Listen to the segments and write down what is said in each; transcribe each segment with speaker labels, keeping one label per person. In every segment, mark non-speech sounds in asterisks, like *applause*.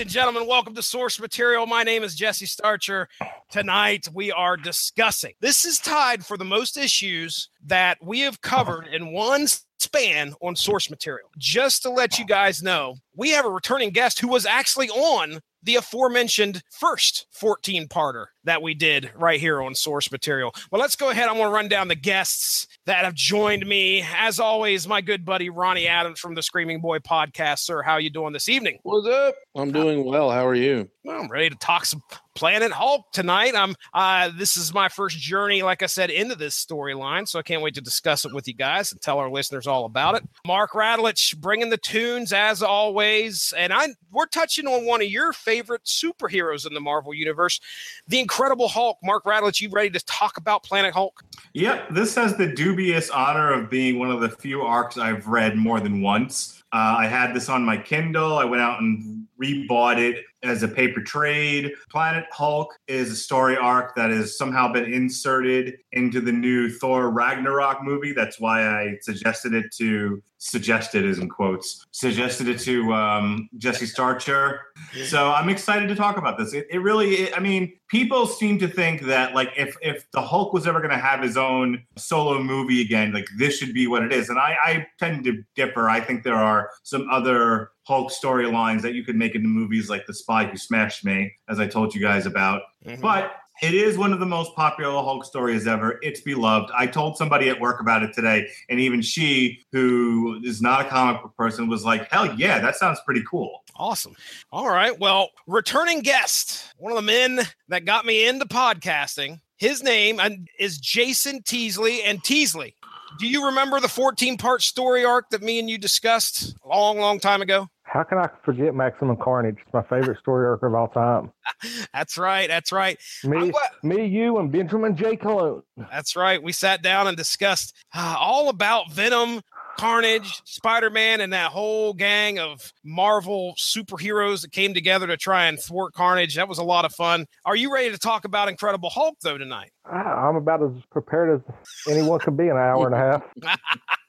Speaker 1: and gentlemen, welcome to Source Material. My name is Jesse Starcher. Tonight we are discussing. This is tied for the most issues that we have covered in one span on source material. Just to let you guys know, we have a returning guest who was actually on the aforementioned first 14 parter that we did right here on source material. Well, let's go ahead. I want to run down the guests that have joined me. As always, my good buddy Ronnie Adams from the Screaming Boy podcast. Sir, how you doing this evening?
Speaker 2: What's up? I'm doing well. How are you?
Speaker 1: Well, I'm ready to talk some Planet Hulk tonight. I'm uh this is my first journey, like I said, into this storyline, so I can't wait to discuss it with you guys and tell our listeners all about it. Mark Radulich bringing the tunes as always, and I we're touching on one of your favorite superheroes in the Marvel universe, the Incredible Hulk. Mark Radulich, you ready to talk about Planet Hulk?
Speaker 3: Yep, this has the dubious honor of being one of the few arcs I've read more than once. Uh, I had this on my Kindle. I went out and rebought it as a paper trade. Planet Hulk is a story arc that has somehow been inserted into the new Thor Ragnarok movie. That's why I suggested it to suggested is in quotes suggested it to um, Jesse Starcher. So I'm excited to talk about this. It, it really, it, I mean, people seem to think that like if if the Hulk was ever going to have his own solo movie again, like this should be what it is. And I, I tend to differ. I think there are some other Hulk storylines that you could make into movies like The Spy Who Smashed Me, as I told you guys about. Mm-hmm. But it is one of the most popular Hulk stories ever. It's beloved. I told somebody at work about it today, and even she, who is not a comic book person, was like, hell yeah, that sounds pretty cool.
Speaker 1: Awesome. All right. Well, returning guest, one of the men that got me into podcasting, his name is Jason Teasley. And Teasley, do you remember the 14 part story arc that me and you discussed a long, long time ago?
Speaker 4: How can I forget Maximum Carnage? It's my favorite story arc of all time. *laughs*
Speaker 1: that's right. That's right.
Speaker 4: Me, me, you, and Benjamin J. Cologne.
Speaker 1: That's right. We sat down and discussed uh, all about Venom, Carnage, Spider Man, and that whole gang of Marvel superheroes that came together to try and thwart Carnage. That was a lot of fun. Are you ready to talk about Incredible Hulk, though, tonight?
Speaker 4: I'm about as prepared as anyone can be in an hour and a half.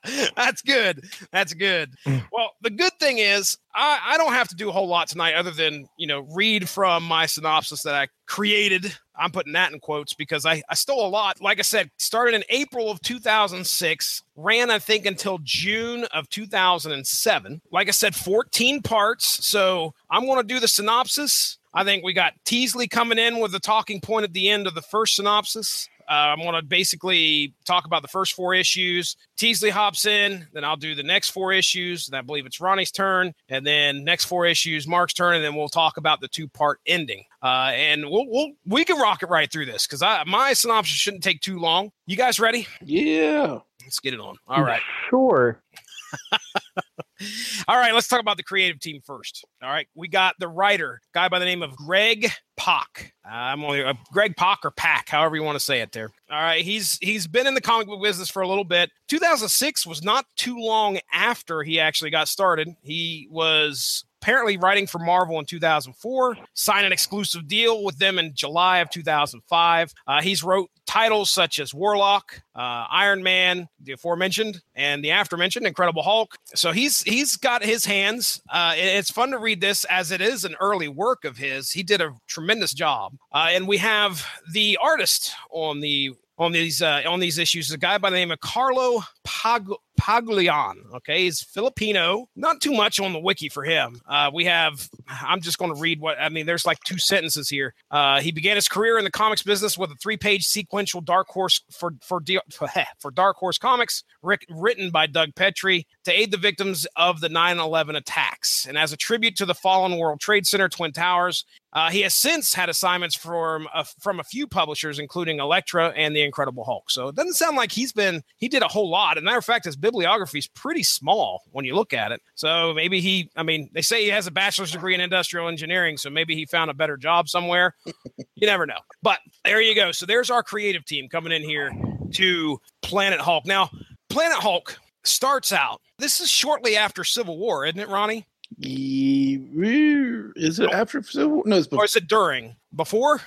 Speaker 4: *laughs*
Speaker 1: That's good. That's good. *clears throat* Well, the good thing is I, I don't have to do a whole lot tonight other than, you know, read from my synopsis that I created. I'm putting that in quotes because I, I stole a lot. Like I said, started in April of 2006, ran, I think, until June of 2007. Like I said, 14 parts. So I'm going to do the synopsis. I think we got Teasley coming in with the talking point at the end of the first synopsis. Uh, I'm going to basically talk about the first four issues. Teasley hops in, then I'll do the next four issues. And I believe it's Ronnie's turn. And then next four issues, Mark's turn. And then we'll talk about the two part ending. Uh, and we'll, we'll, we can rock it right through this because my synopsis shouldn't take too long. You guys ready?
Speaker 2: Yeah.
Speaker 1: Let's get it on. All right.
Speaker 4: Sure. *laughs*
Speaker 1: All right, let's talk about the creative team first. All right, we got the writer, guy by the name of Greg Pak. Uh, I'm only uh, Greg Pak or Pack, however you want to say it. There. All right, he's he's been in the comic book business for a little bit. 2006 was not too long after he actually got started. He was apparently writing for Marvel in 2004, signed an exclusive deal with them in July of 2005. Uh, he's wrote titles such as Warlock, uh, Iron Man, the aforementioned, and the aftermentioned Incredible Hulk. So he's he's got his hands. Uh, it's fun to read this as it is an early work of his. He did a tremendous job, uh, and we have the artist on the on these uh, on these issues. A guy by the name of Carlo Pag- Paglion. Okay, he's Filipino. Not too much on the wiki for him. Uh, we have. I'm just going to read what I mean. There's like two sentences here. Uh, he began his career in the comics business with a three-page sequential Dark Horse for for *laughs* for Dark Horse Comics, written by Doug Petrie to aid the victims of the 9/11 attacks, and as a tribute to the fallen World Trade Center Twin Towers. Uh, he has since had assignments from a, from a few publishers, including Elektra and the Incredible Hulk. So it doesn't sound like he's been he did a whole lot. As a matter of fact, his bibliography is pretty small when you look at it. So maybe he, I mean, they say he has a bachelor's degree in industrial engineering, so maybe he found a better job somewhere. *laughs* you never know. But there you go. So there's our creative team coming in here to Planet Hulk. Now, Planet Hulk starts out. This is shortly after Civil War, isn't it, Ronnie?
Speaker 2: Is it after Civil War? No, it's
Speaker 1: before.
Speaker 2: or
Speaker 1: is it during? Before?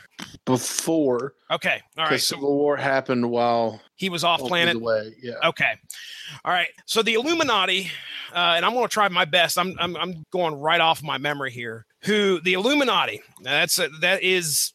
Speaker 2: before.
Speaker 1: Okay. All right. So
Speaker 2: Civil War happened while
Speaker 1: he was off planet.
Speaker 2: away. Yeah.
Speaker 1: Okay. All right. So the Illuminati, uh, and I'm going to try my best. I'm, I'm I'm going right off my memory here. Who the Illuminati? That's that is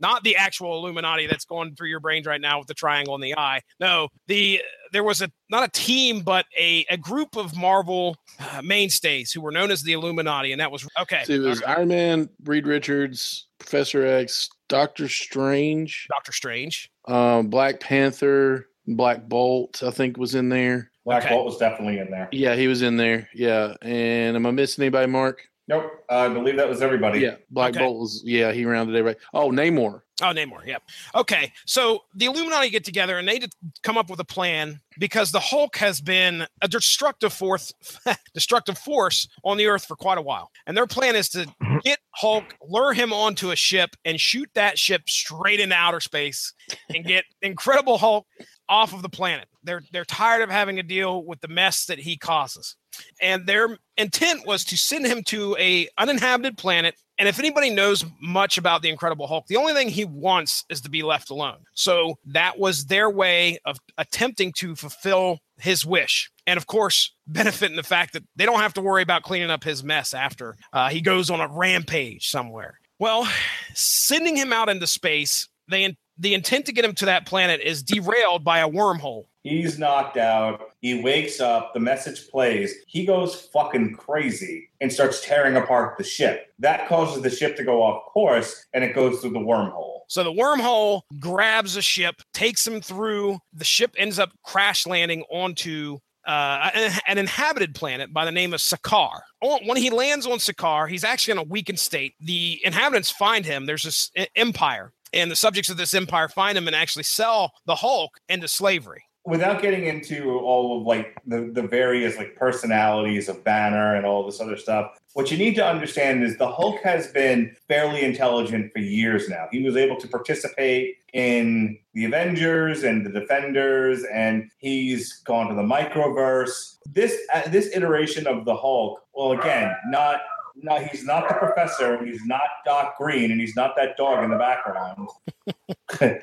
Speaker 1: not the actual Illuminati that's going through your brains right now with the triangle and the eye. No, the there was a not a team, but a a group of Marvel uh, mainstays who were known as the Illuminati, and that was okay.
Speaker 2: So it was Iron Man, Reed Richards, Professor X, Doctor Strange,
Speaker 1: Doctor Strange.
Speaker 2: um, Black Panther, Black Bolt, I think was in there.
Speaker 3: Black
Speaker 1: Okay.
Speaker 3: Bolt was definitely in there.
Speaker 2: Yeah, he was in there. Yeah. And am I missing anybody, Mark?
Speaker 3: Nope, I believe that was everybody.
Speaker 2: Yeah. Black
Speaker 1: Okay.
Speaker 2: Bolt was, yeah, he rounded everybody. Oh, Namor.
Speaker 1: Oh, Namor. Yep. Okay. So the Illuminati get together and they come up with a plan because the Hulk has been a destructive force, *laughs* destructive force on the Earth for quite a while, and their plan is to mm-hmm. get Hulk, lure him onto a ship, and shoot that ship straight into outer space, and get *laughs* Incredible Hulk off of the planet. They're they're tired of having to deal with the mess that he causes, and their intent was to send him to a uninhabited planet and if anybody knows much about the Incredible Hulk, the only thing he wants is to be left alone. So that was their way of attempting to fulfill his wish. And of course, *laughs* benefiting the fact that they don't have to worry about cleaning up his mess after uh, he goes on a rampage somewhere. Well, *sighs* sending him out into space, they the intent to get him to that planet is derailed by a wormhole.
Speaker 3: He's knocked out. He wakes up. The message plays. He goes fucking crazy and starts tearing apart the ship. That causes the ship to go off course and it goes through the wormhole.
Speaker 1: So the wormhole grabs a ship, takes him through. The ship ends up crash landing onto uh, an, an inhabited planet by the name of Sakaar. When he lands on Sakaar, he's actually in a weakened state. The inhabitants find him. There's this e- empire, and the subjects of this empire find him and actually sell the Hulk into slavery.
Speaker 3: Without getting into all of like the, the various like personalities of Banner and all this other stuff, what you need to understand is the Hulk has been fairly intelligent for years now. He was able to participate in the Avengers and the Defenders, and he's gone to the microverse. This uh, this iteration of the Hulk, well, again, not no, he's not the professor. And He's not Doc Green, and he's not that dog in the background.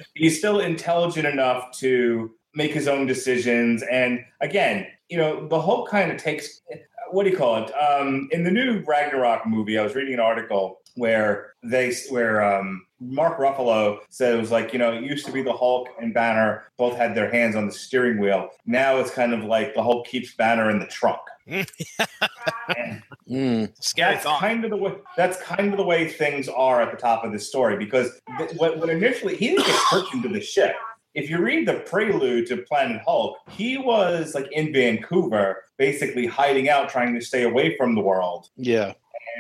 Speaker 3: *laughs* he's still intelligent enough to make his own decisions. And again, you know, the Hulk kind of takes what do you call it? Um, in the new Ragnarok movie, I was reading an article where they where um, Mark Ruffalo said it was like you know it used to be the Hulk and Banner both had their hands on the steering wheel. Now it's kind of like the Hulk keeps Banner in the trunk. And
Speaker 2: Mm. *laughs*
Speaker 1: Scary
Speaker 3: that's
Speaker 1: thought.
Speaker 3: kind of the way that's kind of the way things are at the top of this story because th- when, when initially he didn't get put into the ship. If you read the prelude to Planet Hulk, he was like in Vancouver, basically hiding out, trying to stay away from the world.
Speaker 2: Yeah.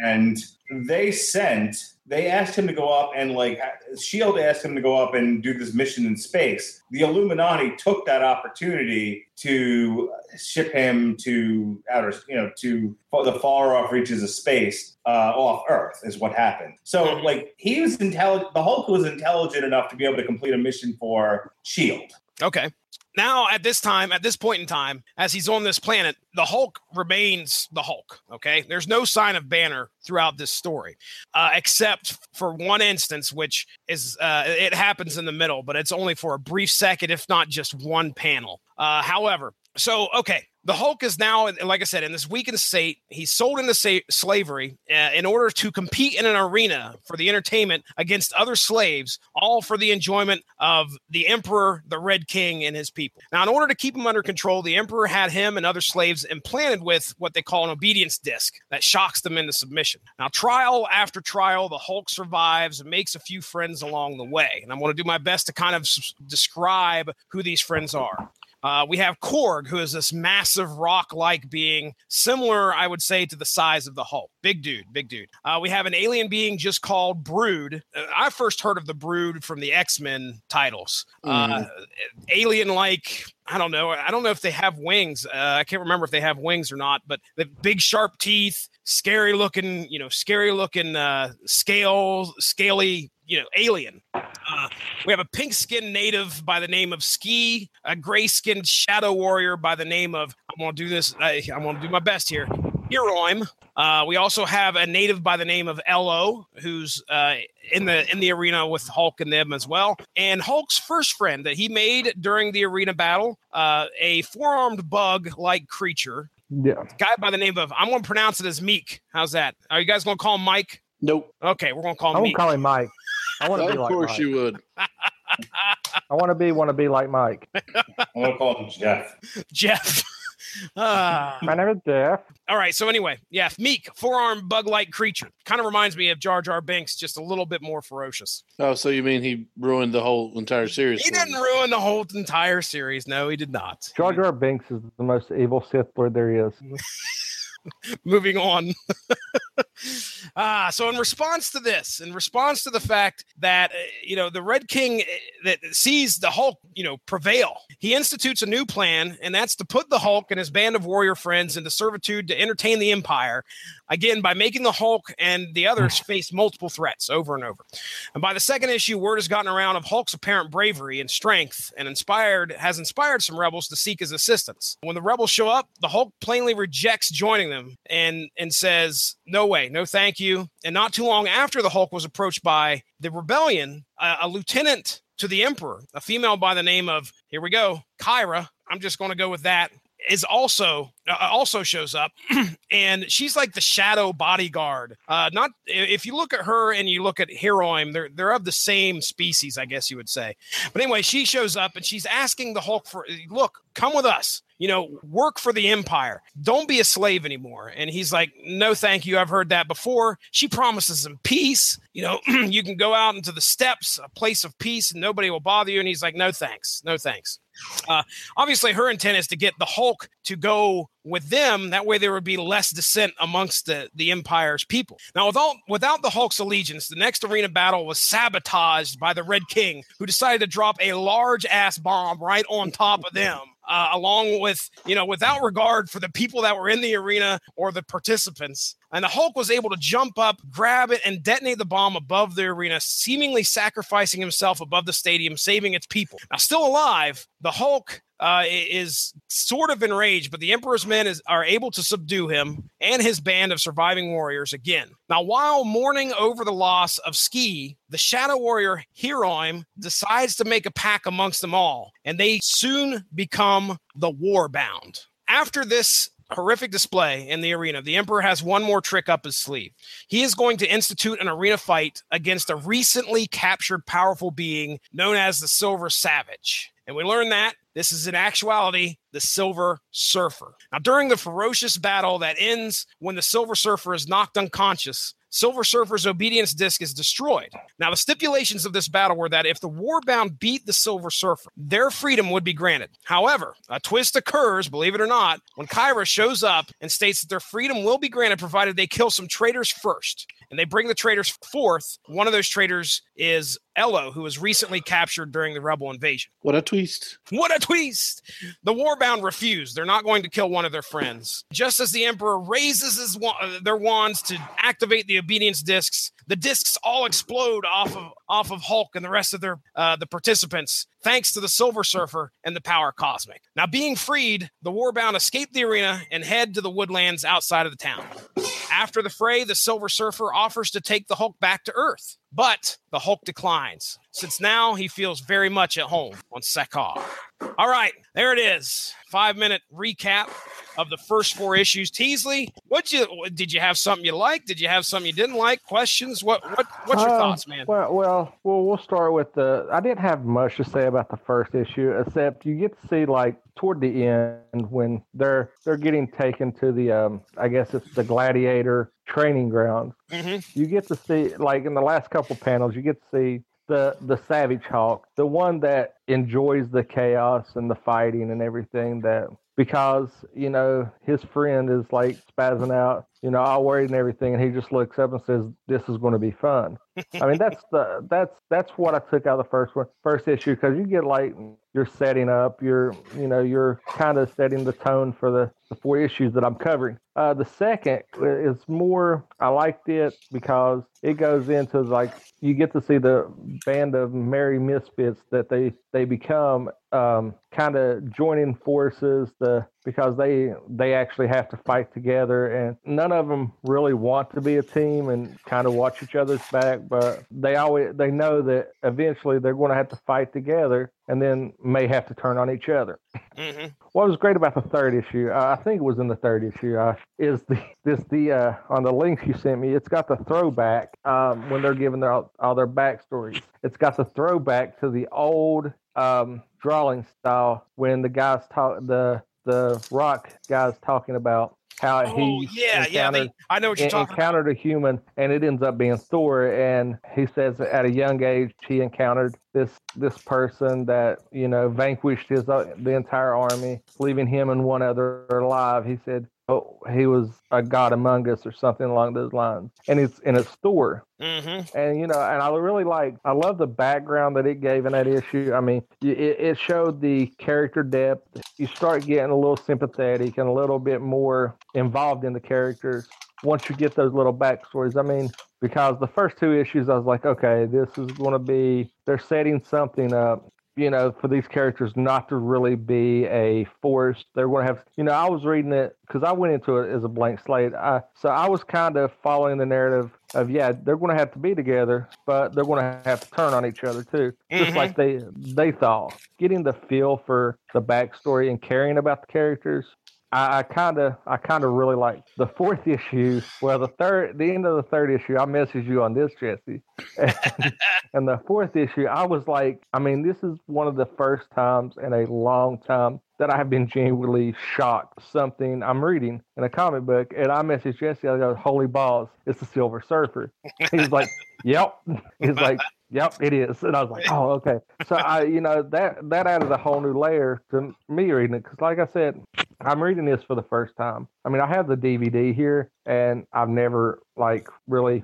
Speaker 3: And they sent, they asked him to go up and like Shield asked him to go up and do this mission in space. The Illuminati took that opportunity to ship him to outer, you know, to the far off reaches of space, uh, off Earth, is what happened. So, like, he was intelligent. The Hulk was intelligent enough to be able to complete a mission for Shield.
Speaker 1: Okay. Now, at this time, at this point in time, as he's on this planet, the Hulk remains the Hulk. Okay. There's no sign of Banner throughout this story, uh, except for one instance, which is uh, it happens in the middle, but it's only for a brief second, if not just one panel. Uh, however, so okay, the Hulk is now, like I said, in this weakened state. He's sold into sa- slavery uh, in order to compete in an arena for the entertainment against other slaves, all for the enjoyment of the Emperor, the Red King, and his people. Now, in order to keep him under control, the Emperor had him and other slaves implanted with what they call an obedience disc that shocks them into submission. Now, trial after trial, the Hulk survives and makes a few friends along the way. And I'm going to do my best to kind of s- describe who these friends are. Uh, we have Korg, who is this massive rock like being, similar, I would say, to the size of the Hulk. Big dude, big dude. Uh, we have an alien being just called Brood. Uh, I first heard of the Brood from the X Men titles. Uh, alien like, I don't know. I don't know if they have wings. Uh, I can't remember if they have wings or not, but the big sharp teeth, scary looking, you know, scary looking uh, scale, scaly, you know, alien. Uh, we have a pink skinned native by the name of Ski, a gray skinned shadow warrior by the name of, I'm going to do this, I, I'm going to do my best here, Hiroim. Uh, we also have a native by the name of Elloe, who's uh, in the in the arena with Hulk and them as well. And Hulk's first friend that he made during the arena battle, uh, a four-armed bug-like creature,
Speaker 4: Yeah.
Speaker 1: guy by the name of I'm going to pronounce it as Meek. How's that? Are you guys going to call him Mike?
Speaker 2: Nope.
Speaker 1: Okay, we're going to call him.
Speaker 4: I
Speaker 1: him
Speaker 4: won't
Speaker 1: Meek.
Speaker 4: call him Mike. I want to be
Speaker 2: Of course
Speaker 4: Mike.
Speaker 2: you would.
Speaker 4: I want to be want to be like Mike. *laughs*
Speaker 3: I'm gonna call him Jeff.
Speaker 1: Jeff. *laughs* Ah.
Speaker 4: My name is Jeff.
Speaker 1: All right. So anyway, yeah, Meek, four-armed bug-like creature, kind of reminds me of Jar Jar Binks, just a little bit more ferocious.
Speaker 2: Oh, so you mean he ruined the whole entire series?
Speaker 1: He didn't
Speaker 2: you.
Speaker 1: ruin the whole entire series. No, he did not.
Speaker 4: Jar Jar Binks is the most evil Sith Lord there is. *laughs*
Speaker 1: Moving on. Ah, so in response to this, in response to the fact that uh, you know the Red King uh, that sees the Hulk, you know, prevail, he institutes a new plan, and that's to put the Hulk and his band of warrior friends into servitude to entertain the Empire, again by making the Hulk and the others *sighs* face multiple threats over and over. And by the second issue, word has gotten around of Hulk's apparent bravery and strength, and inspired has inspired some rebels to seek his assistance. When the rebels show up, the Hulk plainly rejects joining them and and says, "No way, no thank you." And not too long after the Hulk was approached by the rebellion, a, a lieutenant to the Emperor, a female by the name of here we go, Kyra. I'm just going to go with that. Is also uh, also shows up, *clears throat* and she's like the shadow bodyguard. Uh, not if you look at her and you look at Hiroim, they're they're of the same species, I guess you would say. But anyway, she shows up and she's asking the Hulk for look, come with us. You know, work for the Empire. Don't be a slave anymore. And he's like, no, thank you. I've heard that before. She promises him peace. You know, *clears throat* you can go out into the steppes, a place of peace, and nobody will bother you. And he's like, no, thanks. No, thanks. Uh, obviously, her intent is to get the Hulk to go with them. That way, there would be less dissent amongst the, the Empire's people. Now, without without the Hulk's allegiance, the next arena battle was sabotaged by the Red King, who decided to drop a large ass bomb right on top of them. Uh, along with, you know, without regard for the people that were in the arena or the participants. And the Hulk was able to jump up, grab it, and detonate the bomb above the arena, seemingly sacrificing himself above the stadium, saving its people. Now, still alive, the Hulk uh, is sort of enraged, but the Emperor's men is, are able to subdue him and his band of surviving warriors again. Now, while mourning over the loss of Ski, the Shadow Warrior Hiroim decides to make a pack amongst them all, and they soon become the Warbound. After this horrific display in the arena, the Emperor has one more trick up his sleeve. He is going to institute an arena fight against a recently captured powerful being known as the Silver Savage. And we learn that this is in actuality the Silver Surfer. Now, during the ferocious battle that ends when the Silver Surfer is knocked unconscious, Silver Surfer's obedience disc is destroyed. Now, the stipulations of this battle were that if the Warbound beat the Silver Surfer, their freedom would be granted. However, a twist occurs, believe it or not, when Kyra shows up and states that their freedom will be granted provided they kill some traitors first. And they bring the traitors forth. One of those traitors is Elloe, who was recently captured during the Rebel invasion.
Speaker 2: What a twist!
Speaker 1: What a twist! The Warbound refuse. They're not going to kill one of their friends. Just as the Emperor raises his wa- uh, their wands to activate the obedience discs, the discs all explode off of off of Hulk and the rest of their uh, the participants, thanks to the Silver Surfer and the Power Cosmic. Now, being freed, the Warbound escape the arena and head to the woodlands outside of the town. After the fray, the Silver Surfer offers to take the Hulk back to Earth, but the Hulk declines, since now he feels very much at home on Sakaar. All right, there it is. Five minute recap of the first four issues. Teasley, what you did you have something you liked? Did you have something you didn't like? Questions? What what what's your
Speaker 4: Uh,
Speaker 1: thoughts, man?
Speaker 4: Well, well, well, we'll start with the. I didn't have much to say about the first issue, except you get to see like toward the end when they're they're getting taken to the um, I guess it's the gladiator training ground.
Speaker 1: hmm
Speaker 4: You get to see like in the last couple panels, you get to see the the Savage Hulk, the one that enjoys the chaos and the fighting and everything that because you know his friend is like spazzing out, you know, all worried and everything, and he just looks up and says, "This is going to be fun." I mean, that's the that's that's what I took out of the first one, first issue, because you get like you're setting up, you're you know you're kind of setting the tone for the, the four issues that I'm covering. Uh, the second is more I liked it because it goes into like you get to see the band of merry misfits that they they become um, kind of joining forces the because they they actually have to fight together and none of them really want to be a team and kind of watch each other's back but they always they know that eventually they're going to have to fight together and then may have to turn on each other
Speaker 1: hmm
Speaker 4: what was great about the third issue, uh, I think it was in the third issue, uh, is the this the uh, on the links you sent me. It's got the throwback um, when they're giving their all their backstories. It's got the throwback to the old um, drawing style when the guys talk the the rock guys talking about how
Speaker 1: Oh
Speaker 4: he
Speaker 1: yeah, yeah. They, I know what you're talking about.
Speaker 4: encountered a human and it ends up being Thor and he says at a young age he encountered this this person that you know vanquished his uh, the entire army leaving him and one other alive he said oh he was a god among us or something along those lines and it's and it's Thor
Speaker 1: hmm
Speaker 4: and you know, and I really like, I love the background that it gave in that issue. I mean, it, it showed the character depth. You start getting a little sympathetic and a little bit more involved in the characters once you get those little backstories. I mean, because the first two issues, I was like, okay, this is going to be, they're setting something up. You know, for these characters not to really be a force, they're going to have. You know, I was reading it because I went into it as a blank slate. I, so I was kind of following the narrative of yeah, they're going to have to be together, but they're going to have to turn on each other too, just
Speaker 1: Mhm.
Speaker 4: like they they thought. Getting the feel for the backstory and caring about the characters, I kind of I kind of really like the fourth *laughs* issue. Well, the third, the end of the third issue, I messaged you on this, Jesse. And, *laughs* and the fourth issue, I was like, I mean, this is one of the first times in a long time that I have been genuinely shocked. Something I'm reading in a comic book, and I messaged Jesse. I go, "Holy balls! It's the Silver Surfer." He's like, *laughs* "Yep." He's like, "Yep, it is." And I was like, "Oh, okay." So I, you know, that that added a whole new layer to me reading it because, like I said, I'm reading this for the first time. I mean, I have the DVD here, and I've never like really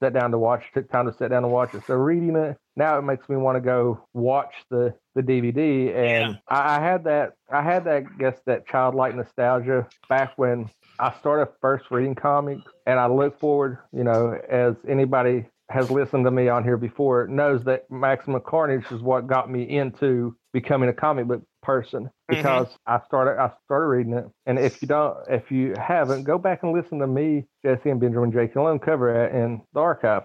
Speaker 4: sat down to watch. Took time to sit down and watch it. So reading it now, it makes me want to go watch the the DVD. And I, I had that. I had that. I guess that childlike nostalgia back when I started first reading comics, and I look forward. You know, as anybody has listened to me on here before knows that Maximum Carnage is what got me into becoming a comic book person because I started I started reading it. And if you don't if you haven't, go back and listen to me, Jesse and Benjamin Jake and cover it in the archive.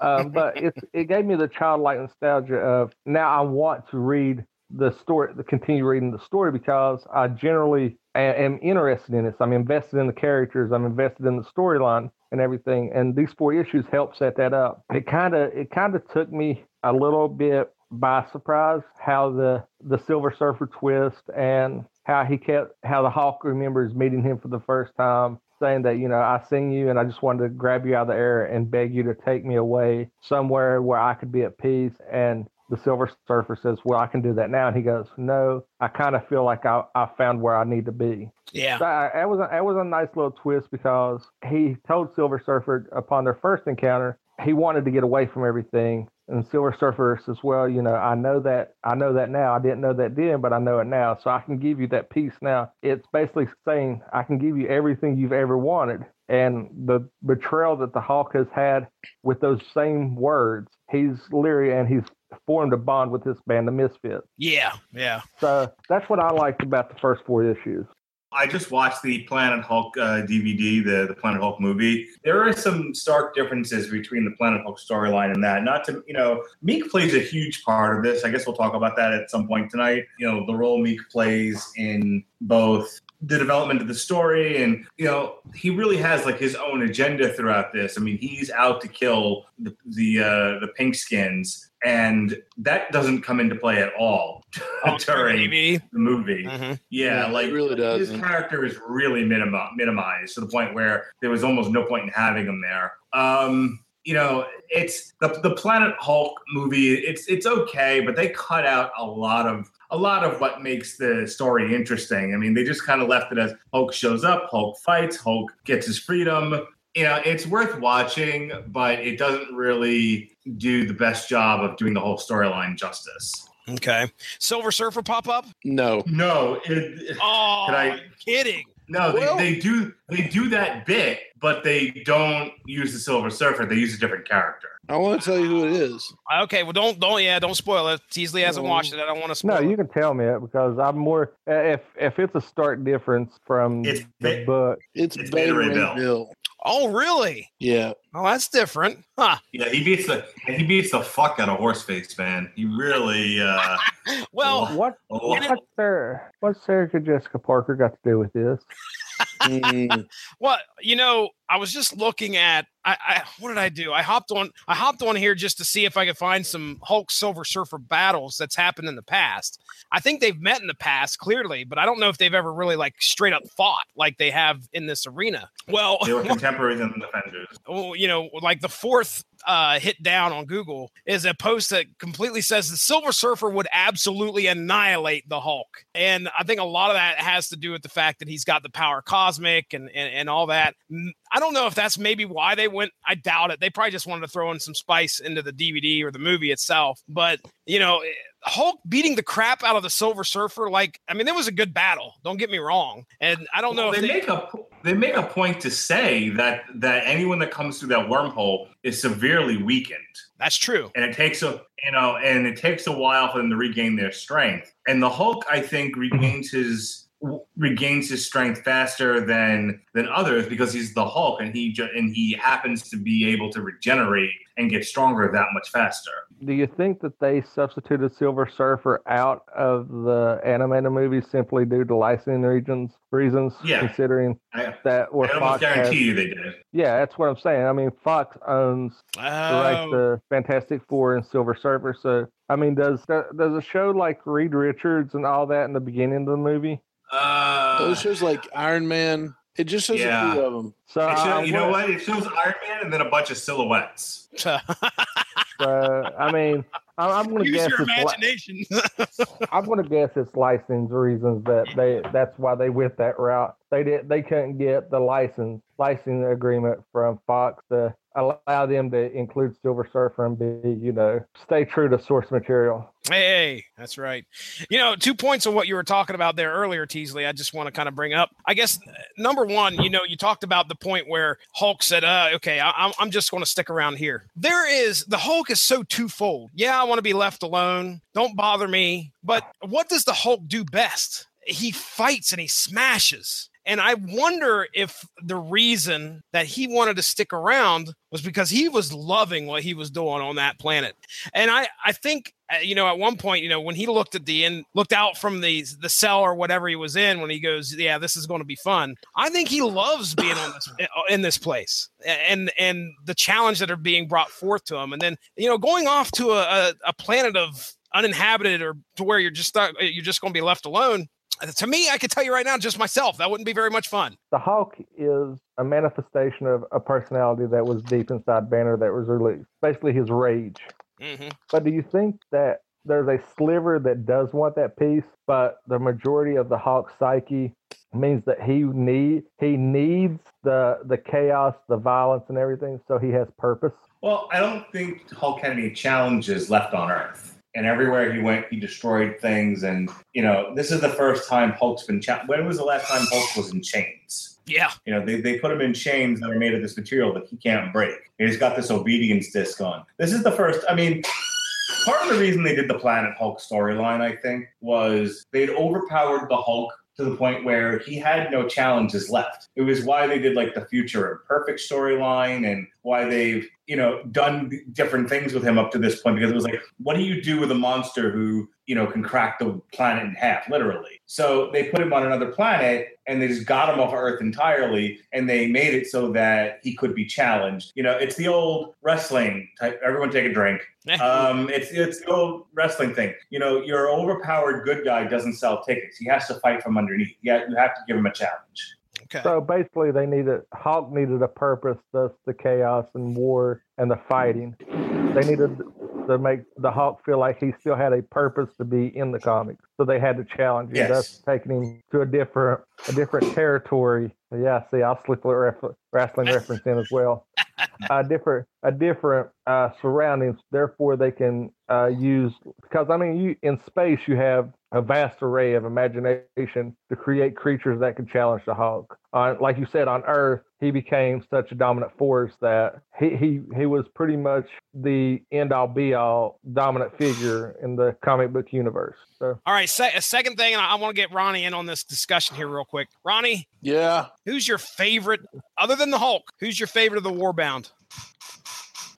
Speaker 4: Um, but *laughs* it's it gave me the childlike nostalgia of now I want to read the story, to continue reading the story because I generally am interested in this. I'm invested in the characters. I'm invested in the storyline and everything. And these four issues help set that up. It kind of it kind of took me a little bit by surprise how the the Silver Surfer twist and how he kept how the Hulk remembers meeting him for the first time, saying that you know I seen you and I just wanted to grab you out of the air and beg you to take me away somewhere where I could be at peace and. The Silver Surfer says, "Well, I can do that now," and he goes, "No, I kind of feel like I, I found where I need to be."
Speaker 1: Yeah.
Speaker 4: So I, it was a, it was a nice little twist because he told Silver Surfer upon their first encounter he wanted to get away from everything, and Silver Surfer says, "Well, you know, I know that I know that now. I didn't know that then, but I know it now. So I can give you that peace now." It's basically saying I can give you everything you've ever wanted, and the betrayal that the Hulk has had with those same words, he's leery and he's formed a bond with this band, the Misfits.
Speaker 1: Yeah. Yeah.
Speaker 4: So that's what I liked about the first four issues.
Speaker 3: I just watched the Planet Hulk uh, DVD, the the Planet Hulk movie. There are some stark differences between the Planet Hulk storyline and that. Not to, you know, Meek plays a huge part of this. I guess we'll talk about that at some point tonight. You know, the role Meek plays in both the development of the story and you know he really has like his own agenda throughout this i mean he's out to kill the the, uh, the pink skins and that doesn't come into play at all *laughs* during
Speaker 1: Maybe.
Speaker 3: the movie
Speaker 1: hmm
Speaker 3: yeah,
Speaker 2: Yeah,
Speaker 3: like
Speaker 2: really
Speaker 3: his
Speaker 2: doesn't.
Speaker 3: character is really minimi- minimized to the point where there was almost no point in having him there. Um, you know, it's the the Planet Hulk movie. It's it's okay, but they cut out a lot of a lot of what makes the story interesting. I mean, they just kind of left it as Hulk shows up, Hulk fights, Hulk gets his freedom. You know, it's worth watching, but it doesn't really do the best job of doing the whole storyline justice.
Speaker 1: Okay. Silver Surfer pop up?
Speaker 2: No.
Speaker 3: No, it, *laughs*
Speaker 1: Oh,
Speaker 3: Can I-
Speaker 1: you're kidding.
Speaker 3: no,
Speaker 2: Well-
Speaker 3: they, they do they do that bit, but they don't use the Silver Surfer. They use a different character.
Speaker 2: I want to tell you who it is.
Speaker 1: Okay, well, don't don't yeah, don't spoil it. Teasley hasn't
Speaker 2: No.
Speaker 1: watched it. I don't want to
Speaker 4: No,
Speaker 1: spoil.
Speaker 4: you can tell me it because I'm more. uh, If if it's a stark difference from
Speaker 3: It's
Speaker 4: the
Speaker 3: ba-
Speaker 4: book,
Speaker 2: It's,
Speaker 3: It's
Speaker 2: Beta
Speaker 3: Beta Ray
Speaker 2: Ray
Speaker 3: Bill.
Speaker 2: Bill.
Speaker 1: Oh, really?
Speaker 2: Yeah.
Speaker 1: Oh, that's different, huh?
Speaker 3: Yeah, he beats the he beats the fuck out of Horseface, man. He really. uh *laughs*
Speaker 1: Well,
Speaker 4: what
Speaker 3: oh,
Speaker 4: what's Sarah? What's Sarah Jessica Parker got to do with this? *laughs*
Speaker 2: Mm,
Speaker 1: Well, you know, I was just looking at I, I what did I do? I hopped on I hopped on here just to see if I could find some Hulk Silver Surfer battles that's happened in the past. I think they've met in the past clearly, but I don't know if they've ever really like straight up fought like they have in this arena. Well,
Speaker 3: they were *laughs* contemporaries in the Defenders.
Speaker 1: oh, you know, like the fourth uh, hit down on Google is a post that completely says the Silver Surfer would absolutely annihilate the Hulk, and I think a lot of that has to do with the fact that he's got the power cosmic and and, and all that. I don't know if that's maybe why they went. I doubt it. They probably just wanted to throw in some spice into the DVD or the movie itself. But you know, eh, Hulk beating the crap out of the Silver Surfer, like I mean, it was a good battle. Don't get me wrong, and I don't know
Speaker 3: Well,
Speaker 1: if
Speaker 3: they,
Speaker 1: they,
Speaker 3: make a they make a point to say that that anyone that comes through that wormhole is severely weakened,
Speaker 1: that's true.
Speaker 3: and it takes a you know, and it takes a while for them to regain their strength. And the Hulk, I think, regains his regains his strength faster than than others because he's the Hulk, and he ju- and he happens to be able to regenerate and get stronger that much faster.
Speaker 4: Do you think that they substituted Silver Surfer out of the animated movie simply due to licensing reasons? Reasons,
Speaker 3: Yeah.
Speaker 4: considering
Speaker 3: I,
Speaker 4: that where
Speaker 3: I almost
Speaker 4: Fox has,
Speaker 3: guarantee you they did.
Speaker 4: yeah, that's what I'm saying. I mean, Fox owns the rights
Speaker 1: Oh,
Speaker 4: to Fantastic Four and Silver Surfer. So, I mean, does does a show like Reed Richards and all that in the beginning of the movie?
Speaker 3: Uh,
Speaker 2: Those shows like Iron Man. It just shows a few of them.
Speaker 4: So,
Speaker 3: it show- you know what? It shows Iron Man and then a bunch of silhouettes. *laughs*
Speaker 4: So, I mean, I'm, I'm going to
Speaker 1: use
Speaker 4: guess
Speaker 1: your
Speaker 4: it's li-
Speaker 1: imagination. *laughs*
Speaker 4: I'm going to guess it's license reasons that they that's why they went that route. They did they couldn't get the license licensing agreement from Fox to allow them to include Silver Surfer and be you know stay true to source material.
Speaker 1: Hey, that's right. You know, two points on what you were talking about there earlier, Teasley. I just want to kind of bring up. I guess uh, number one, you know, you talked about the point where Hulk said, uh, "Okay, I, I'm I'm just going to stick around here." There is the Hulk is so twofold. Yeah, I want to be left alone. Don't bother me. But what does the Hulk do best? He fights and he smashes. And I wonder if the reason that he wanted to stick around was because he was loving what he was doing on that planet. And I, I think, uh, you know, at one point, you know, when he looked at the end, looked out from the the cell or whatever he was in, when he goes, "Yeah, this is going to be fun." I think he loves being on this *coughs* in this place, and and the challenge that are being brought forth to him, and then you know, going off to a, a, a planet of uninhabited or to where you're just stuck, you're just going to be left alone. To me, I can tell you right now, just myself, that wouldn't be very much fun.
Speaker 4: The Hulk is a manifestation of a personality that was deep inside Banner that was released. Basically, his rage.
Speaker 1: hmm
Speaker 4: But do you think that there's a sliver that does want that peace, but the majority of the Hulk psyche means that he need he needs the the chaos, the violence, and everything, so he has purpose.
Speaker 3: Well, I don't think Hulk had any challenges left on Earth. And everywhere he went, he destroyed things. And, you know, this is the first time Hulk's been cha- When was the last time Hulk was in chains?
Speaker 1: Yeah,
Speaker 3: You know, they, they put him in chains that are made of this material that he can't break. He's got this obedience disc on. This is the first, I mean, part of the reason they did the Planet Hulk storyline, I think, was they'd overpowered the Hulk to the point where he had no challenges left. It was why they did like the future imperfect storyline and why they've, you know, done different things with him up to this point because it was like, what do you do with a monster who, you know, can crack the planet in half, literally? So they put him on another planet and they just got him off Earth entirely and they made it so that he could be challenged. You know, it's the old wrestling type. Everyone take a drink. *laughs* Um, it's it's the old wrestling thing. You know, your overpowered good guy doesn't sell tickets. He has to fight from underneath. Yeah, you have to give him a challenge.
Speaker 1: Okay.
Speaker 4: So basically, they needed Hulk needed a purpose, thus the chaos and war and the fighting. They needed to make the Hulk feel like he still had a purpose to be in the comics, so they had to challenge him,
Speaker 3: Yes.
Speaker 4: thus taking him to a different a different territory. Yeah, see, I'll slip a ref- wrestling reference in as well. uh, different a different uh, surroundings. Therefore, they can uh, use because I mean, you in space you have a vast array of imagination to create creatures that can challenge the Hulk. Uh, like you said, on Earth, he became such a dominant force that he he he was pretty much the end all be all dominant figure in the comic book universe. So,
Speaker 1: All right, se- a second thing, and I, I want to get Ronnie in on this discussion here real quick. Ronnie,
Speaker 2: Yeah.
Speaker 1: who's your favorite, other than the Hulk? Who's your favorite of the Warbound?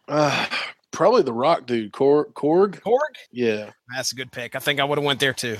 Speaker 2: Uh, probably the Rock dude, Kor- Korg.
Speaker 1: Korg?
Speaker 2: Yeah.
Speaker 1: That's a good pick. I think I would have went there too.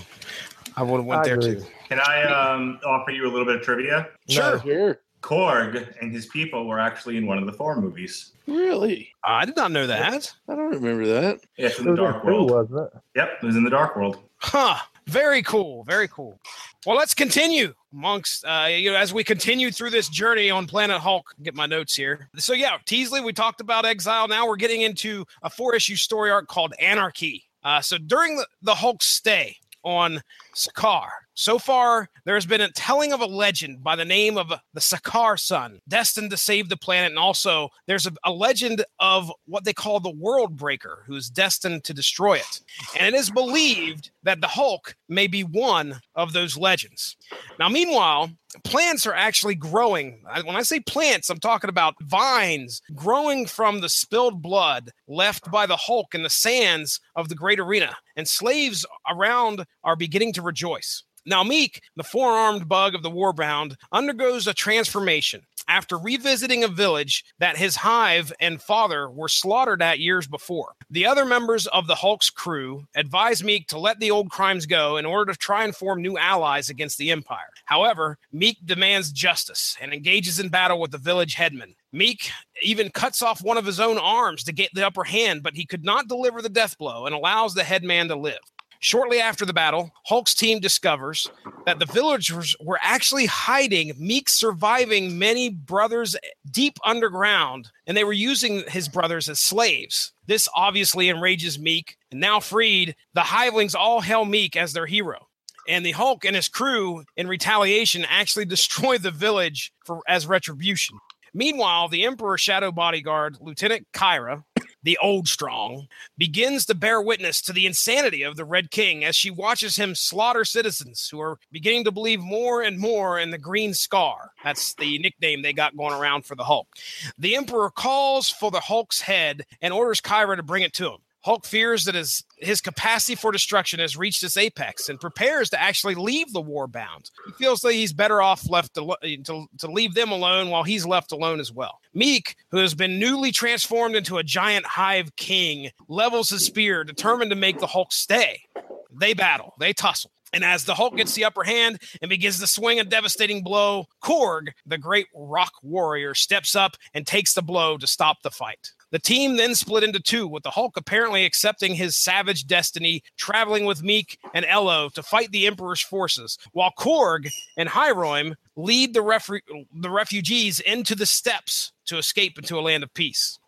Speaker 1: I would have went
Speaker 4: I
Speaker 1: there
Speaker 4: agree.
Speaker 1: too.
Speaker 3: Can I um, offer you a little bit of trivia?
Speaker 1: Sure.
Speaker 2: Sure.
Speaker 3: Korg and his people were actually in one of the Thor movies.
Speaker 2: Really?
Speaker 1: I did not know that.
Speaker 2: I don't remember that.
Speaker 3: Yes, in the Dark
Speaker 4: two,
Speaker 3: World.
Speaker 4: wasn't it?
Speaker 3: Yep, it was in the Dark World.
Speaker 1: Huh. Very cool. Very cool. Well, let's continue amongst uh, you know as we continue through this journey on Planet Hulk. Get my notes here. So yeah, Teasley, we talked about Exile. Now we're getting into a four-issue story arc called Anarchy. Uh, so during the, the Hulk's stay on Sakaar, so far there has been a telling of a legend by the name of the Sakaar Son, destined to save the planet, and also there's a, a legend of what they call the World Breaker, who is destined to destroy it. And it is believed that the Hulk may be one of those legends. Now, meanwhile, plants are actually growing. When I say plants, I'm talking about vines growing from the spilled blood left by the Hulk in the sands of the great arena. And slaves around are beginning to rejoice. Now, Meek, the four armed bug of the Warbound, undergoes a transformation after revisiting a village that his hive and father were slaughtered at years before. The other members of the Hulk's crew advise Meek to let the old crimes go in order to try and form new allies against the Empire. However, Meek demands justice and engages in battle with the village headman. Meek even cuts off one of his own arms to get the upper hand, but he could not deliver the death blow and allows the headman to live. Shortly after the battle, Hulk's team discovers that the villagers were actually hiding Meek surviving many brothers deep underground, and they were using his brothers as slaves. This obviously enrages Meek, and now freed, the Hivelings all hail Meek as their hero. And the Hulk and his crew, in retaliation, actually *laughs* destroy the village for as retribution. Meanwhile, the Emperor's shadow bodyguard, Lieutenant Kyra, the Oldstrong, begins to bear witness to the insanity of the Red King as she watches him slaughter citizens who are beginning to believe more and more in the Green Scar. That's the nickname they got going around for the Hulk. The Emperor calls for the Hulk's head and orders Kyra to bring it to him. Hulk fears that his, his capacity for destruction has reached its apex and prepares to actually leave the war bound. He feels that he's better off left to, eh, to, to leave them alone while he's left alone as well. Meek, who has been newly transformed into a giant hive king, levels his spear, determined to make the Hulk stay. They battle, they tussle. And as the Hulk gets the upper hand and begins to swing a devastating blow, Korg, the great rock warrior, steps up and takes the blow to stop the fight. The team then split into two, with the Hulk apparently accepting his savage destiny, traveling with Meek and Elloe to fight the Emperor's forces, while Korg and Hiroim lead the, refu- the refugees into the steppes to escape into a land of peace.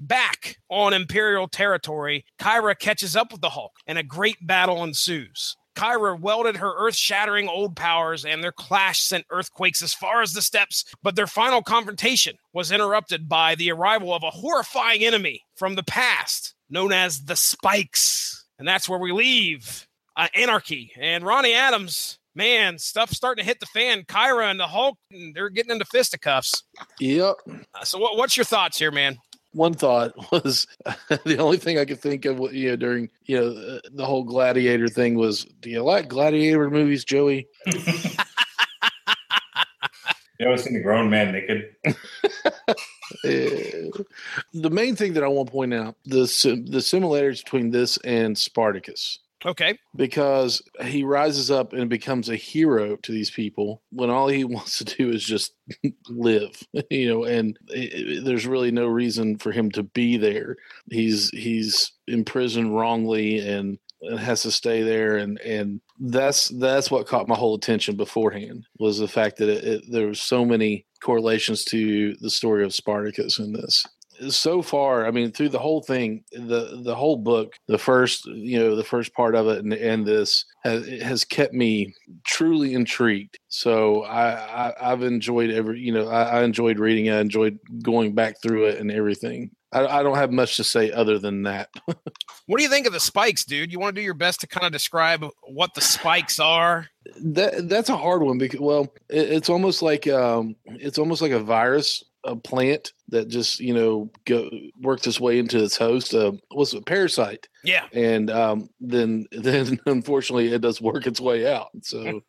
Speaker 1: Back on Imperial territory, Kyra catches up with the Hulk, and a great battle ensues. Kyra welded her earth shattering old powers, and their clash sent earthquakes as far as the steppes. But their final confrontation was interrupted by the arrival of a horrifying enemy from the past known as the Spikes. And that's where we leave uh, Anarchy. And Ronnie Adams, man, stuff's starting to hit the fan. Kyra and the Hulk, they're getting into fisticuffs.
Speaker 2: Yep.
Speaker 1: Uh, so, what, what's your thoughts here, man?
Speaker 2: One thought *laughs* was *laughs* the only thing I could think of, you know, during you know uh, the whole gladiator thing was, do you like gladiator movies, Joey? *laughs*
Speaker 3: You ever seen a grown man naked?
Speaker 2: Uh, the main thing that I want to point out the the similarities between this and Spartacus
Speaker 1: Okay.
Speaker 2: because he rises up and becomes a hero to these people when all he *laughs* wants to do is just live *laughs* you know and i i- there's really no reason for him to be there. He's he's imprisoned wrongly and has to stay there. And and that's that's what caught my whole attention beforehand was the fact that it, it, there was so many correlations to the story of spartacus in this so far, I mean, through the whole thing, the the whole book, the first, you know, the first part of it, and, and this has has kept me truly intrigued. So I, I have enjoyed every, you know, I, I, enjoyed reading. It, I enjoyed going back through it and everything. I, I don't have much to say other than that.
Speaker 1: what do you think of the spikes, dude? You want to do your best to kind of describe what the spikes are?
Speaker 2: That that's a hard one because well, it, it's almost like um, it's almost like a virus a plant that just you know go worked its way into its host. Uh, was a parasite?
Speaker 1: Yeah,
Speaker 2: and um, then *laughs* then unfortunately it does work its way out. So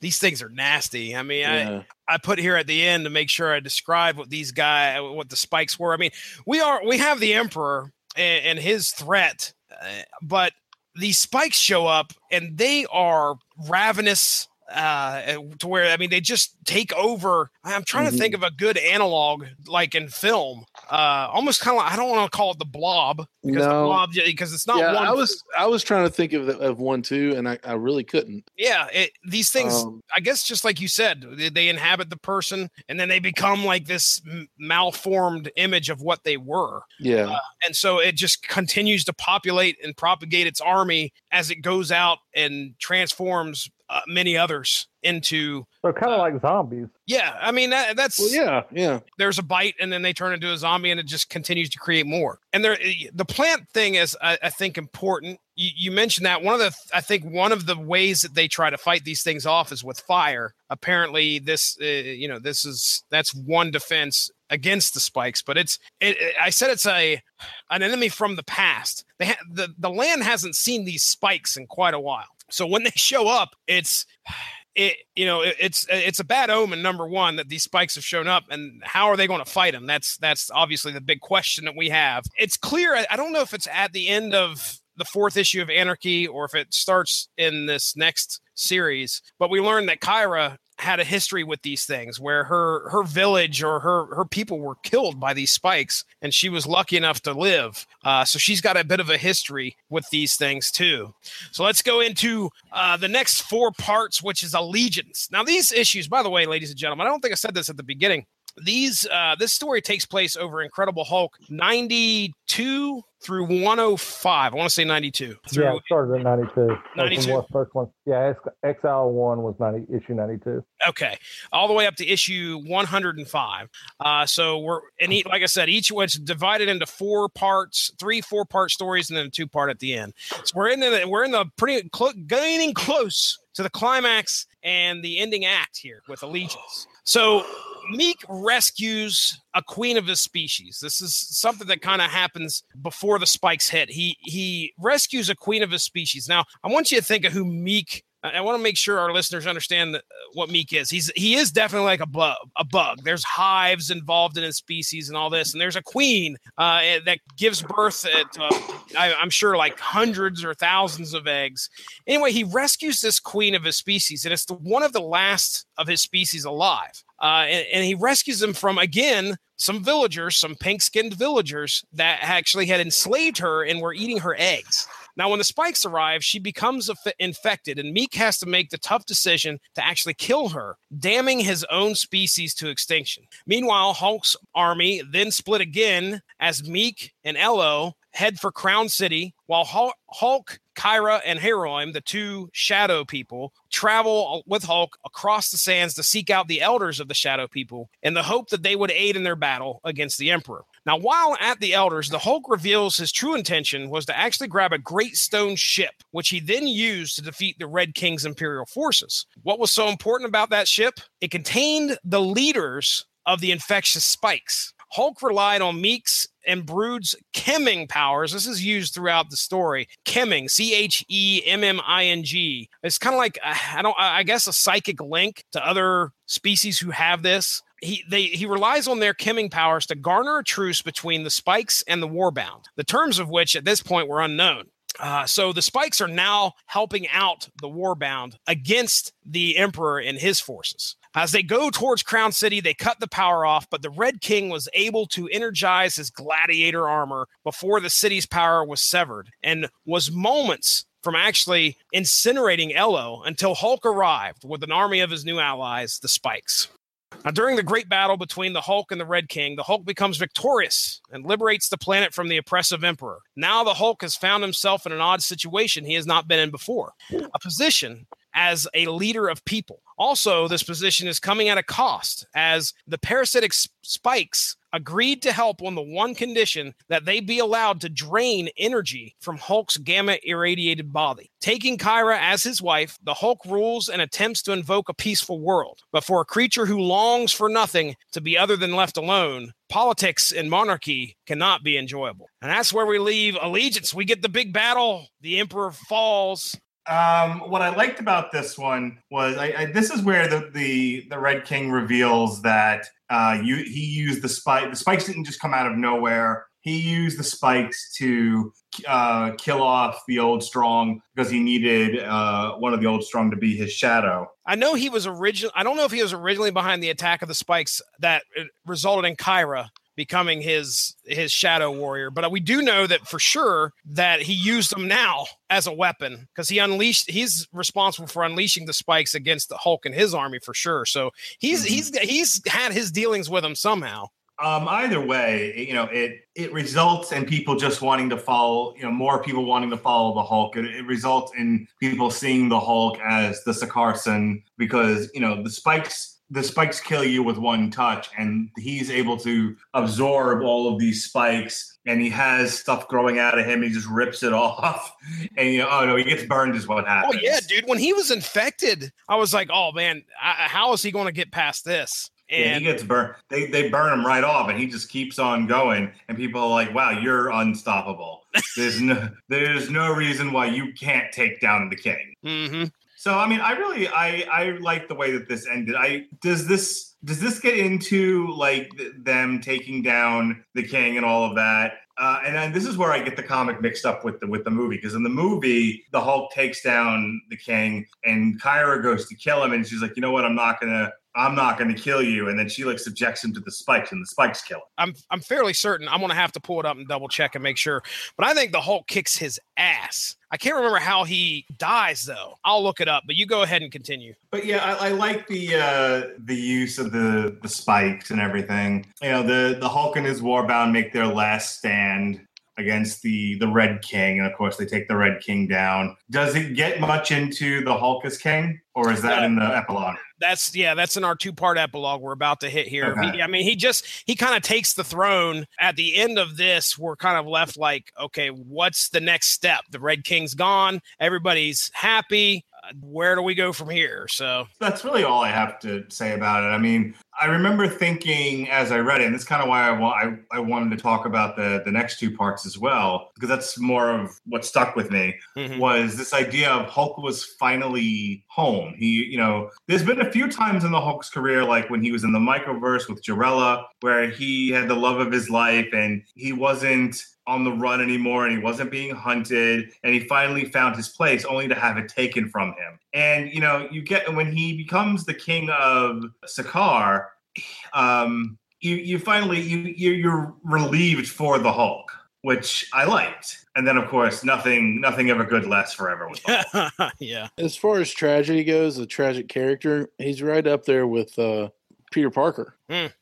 Speaker 1: these things are nasty. I mean, yeah. I I put here at the end to make sure I describe what these guy what the spikes were. I mean, we are we have the emperor and, and his threat, uh, but these spikes show up and they are ravenous uh, to where I mean they just take over. I'm trying mm-hmm. to think of a good analog like in film. Uh, almost kind of I don't want to call it the blob because no. the blob because it's not
Speaker 2: yeah,
Speaker 1: one.
Speaker 2: I was I was trying to think of of one too, and I, I really couldn't.
Speaker 1: Yeah, it, these things um, I guess just like you said, they, they, inhabit the person and then they become like this malformed image of what they were.
Speaker 2: Yeah, uh,
Speaker 1: and so it just continues to populate and propagate its army as it goes out and transforms uh, many others into
Speaker 4: so kind of uh, like zombies.
Speaker 1: Yeah i mean that, that's
Speaker 2: well, yeah yeah.
Speaker 1: There's a bite and then they turn into a zombie and it just continues to create more. And there the plant thing is i, I think important. You, you, mentioned that one of the i think one of the ways that they try to fight these things off is with fire. Apparently this uh, you know this is that's one defense against the spikes but it's it, it, i said it's a an enemy from the past. They ha- the, the land hasn't seen these spikes in quite a while so when they show up, it's it you know it, it's it's a bad omen number one that these spikes have shown up and how are they going to fight them that's that's obviously the big question that we have. It's clear i don't know if it's at the end of the fourth issue of anarchy or if it starts in this next series but we learned that kyra had a history with these things where her her village or her her people were killed by these spikes and she was lucky enough to live. Uh, so she's got a bit of a history with these things too. So let's go into uh, the next four parts which is allegiance. Now these issues by the way ladies and gentlemen i don't think i said this at the beginning. These uh, this story takes place over incredible hulk 92 through 105. I want to say 92.
Speaker 4: Through, yeah, it started at 92. 92. First one. Yeah, Exile 1 was 90, issue 92.
Speaker 1: Okay. All the way up to issue 105. Uh, so we're, and he, like I said, each one's divided into four parts, three four part stories, and then a two part at the end. So we're in the, we're in the pretty, cl- gaining close to the climax and the ending act here with Allegiance. So Miek rescues a queen of his species. This is something that kind of happens before the spikes hit. He he rescues a queen of his species. Now, I want you to think of who Miek I want to make sure our listeners understand uh, what Miek is. He's he is definitely like a bug. A bug. There's hives involved in his species and all this, and there's a queen uh, eh, that gives birth at uh, I, I'm sure like hundreds or thousands of eggs. Anyway, he rescues this queen of his species, and it's the, one of the last of his species alive. Uh, and, and, he rescues them from again some villagers, some pink-skinned villagers that actually had enslaved her and were eating her eggs. Now, when the spikes arrive, she becomes infected, and Miek has to make the tough decision to actually kill her, damning his own species to extinction. Meanwhile, Hulk's army then split again as Miek and Elloe head for Crown City, while Hulk, Kyra, and Hiroim, the two shadow people, travel with Hulk across the sands to seek out the elders of the shadow people in the hope that they would aid in their battle against the Emperor. Now, while at the elders, the Hulk reveals his true intention was to actually grab a great stone ship, which he then used to defeat the Red King's Imperial forces. What was so important about that ship? It contained the leaders of the infectious spikes. Hulk relied on Miek's and Brood's chemming powers. This is used throughout the story. Chemming, C H E M M I N G. It's kind of like I don't. I guess a psychic link to other species who have this. He they he relies on their chemming powers to garner a truce between the Spikes and the Warbound. The terms of which at this point were unknown. Uh, so the Spikes are now helping out the Warbound against the Emperor and his forces. As they go towards Crown City, they cut the power off, but the Red King was able to energize his gladiator armor before the city's power was severed and was moments from actually incinerating Elloe until Hulk arrived with an army of his new allies, the Spikes. Now, during the great battle between the Hulk and the Red King, the Hulk becomes victorious and liberates the planet from the oppressive Emperor. Now, the Hulk has found himself in an odd situation he has not been in before a position as a leader of people. Also, this position is coming at a cost as the parasitic spikes agreed to help on the one condition that they be allowed to drain energy from Hulk's gamma irradiated body. Taking Kyra as his wife, the Hulk rules and attempts to invoke a peaceful world. But for a creature who longs for nothing to be other than left alone, politics and monarchy cannot be enjoyable. And that's where we leave allegiance. We get the big battle, the Emperor falls,
Speaker 3: um, what I liked about this one was I, I, this is where the, the the Red King reveals that uh, you, he used the spike. The spikes didn't just come out of nowhere. He used the spikes to uh, kill off the Oldstrong because he needed uh, one of the Oldstrong to be his shadow.
Speaker 1: I know he was original. I don't know if he was originally behind the attack of the spikes that uh, resulted in Kyra becoming his his shadow warrior but we do know that for sure that he used them now as a weapon because he unleashed he's responsible for unleashing the spikes against the hulk and his army for sure so he's mm-hmm. he's he's had his dealings with them somehow
Speaker 3: um, either way, you know, it it results in people just wanting to follow, you know, more people wanting to follow the Hulk. It, it results in people seeing the Hulk as the Sakaarson because you know the spikes the spikes kill you with one touch, and he's able to absorb all of these spikes. And he has stuff growing out of him. He just rips it *laughs* off, and you know, oh no, he gets burned. Is what happens.
Speaker 1: Oh yeah, dude. When he was infected, I was like, oh man, I, how is he going to get past this?
Speaker 3: And yeah, he gets burned. They they burn him right off, and he just keeps on going. And people are like, "Wow, you're unstoppable." *laughs* There's no there's no reason why you can't take down the king.
Speaker 1: Mm-hmm.
Speaker 3: So I mean, I really I I like the way that this ended. I does this does this get into like them taking down the king and all of that? Uh, and then this is where I get the comic mixed up with the with the movie because in the movie the Hulk takes down the king and Kyra goes to kill him and she's like, you know what, I'm not gonna I'm not going to kill you. And then she like subjects him to the spikes, and the spikes kill him.
Speaker 1: I'm I'm fairly certain. I'm going to have to pull it up and double check and make sure. But I think the Hulk kicks his ass. I can't remember how he dies though. I'll look it up. But you go ahead and continue.
Speaker 3: But yeah, I, I like the uh, the use of the the spikes and everything. You know, the the Hulk and his Warbound make their last stand against the the Red King, and of course they take the Red King down. Does it get much into the Hulk as King, or is that in the epilogue?
Speaker 1: That's yeah, that's in our two part epilogue we're about to hit here. Okay. He, I mean, he just he kind of takes the throne at the end of this. We're kind of left like, okay, what's the next step? The Red King's gone, everybody's happy uh, where do we go from here? So
Speaker 3: that's really all I have to say about it. I mean, I remember thinking as I read it, and that's kind of why I want I, I wanted to talk about the the next two parts as well, because that's more of what stuck with me mm-hmm. was this idea of Hulk was finally home. He, you know, there's been a few times in the Hulk's career, like when he was in the microverse with Jarella, where he had the love of his life and he wasn't on the run anymore and he wasn't being hunted and he finally found his place only to have it taken from him and you know you get when he becomes the king of Sakaar um you you finally you you're relieved for the hulk which i liked. And then of course nothing nothing ever good lasts forever with *laughs*
Speaker 1: yeah.
Speaker 2: As far as tragedy goes a tragic character he's right up there with uh peter parker.
Speaker 1: Mm.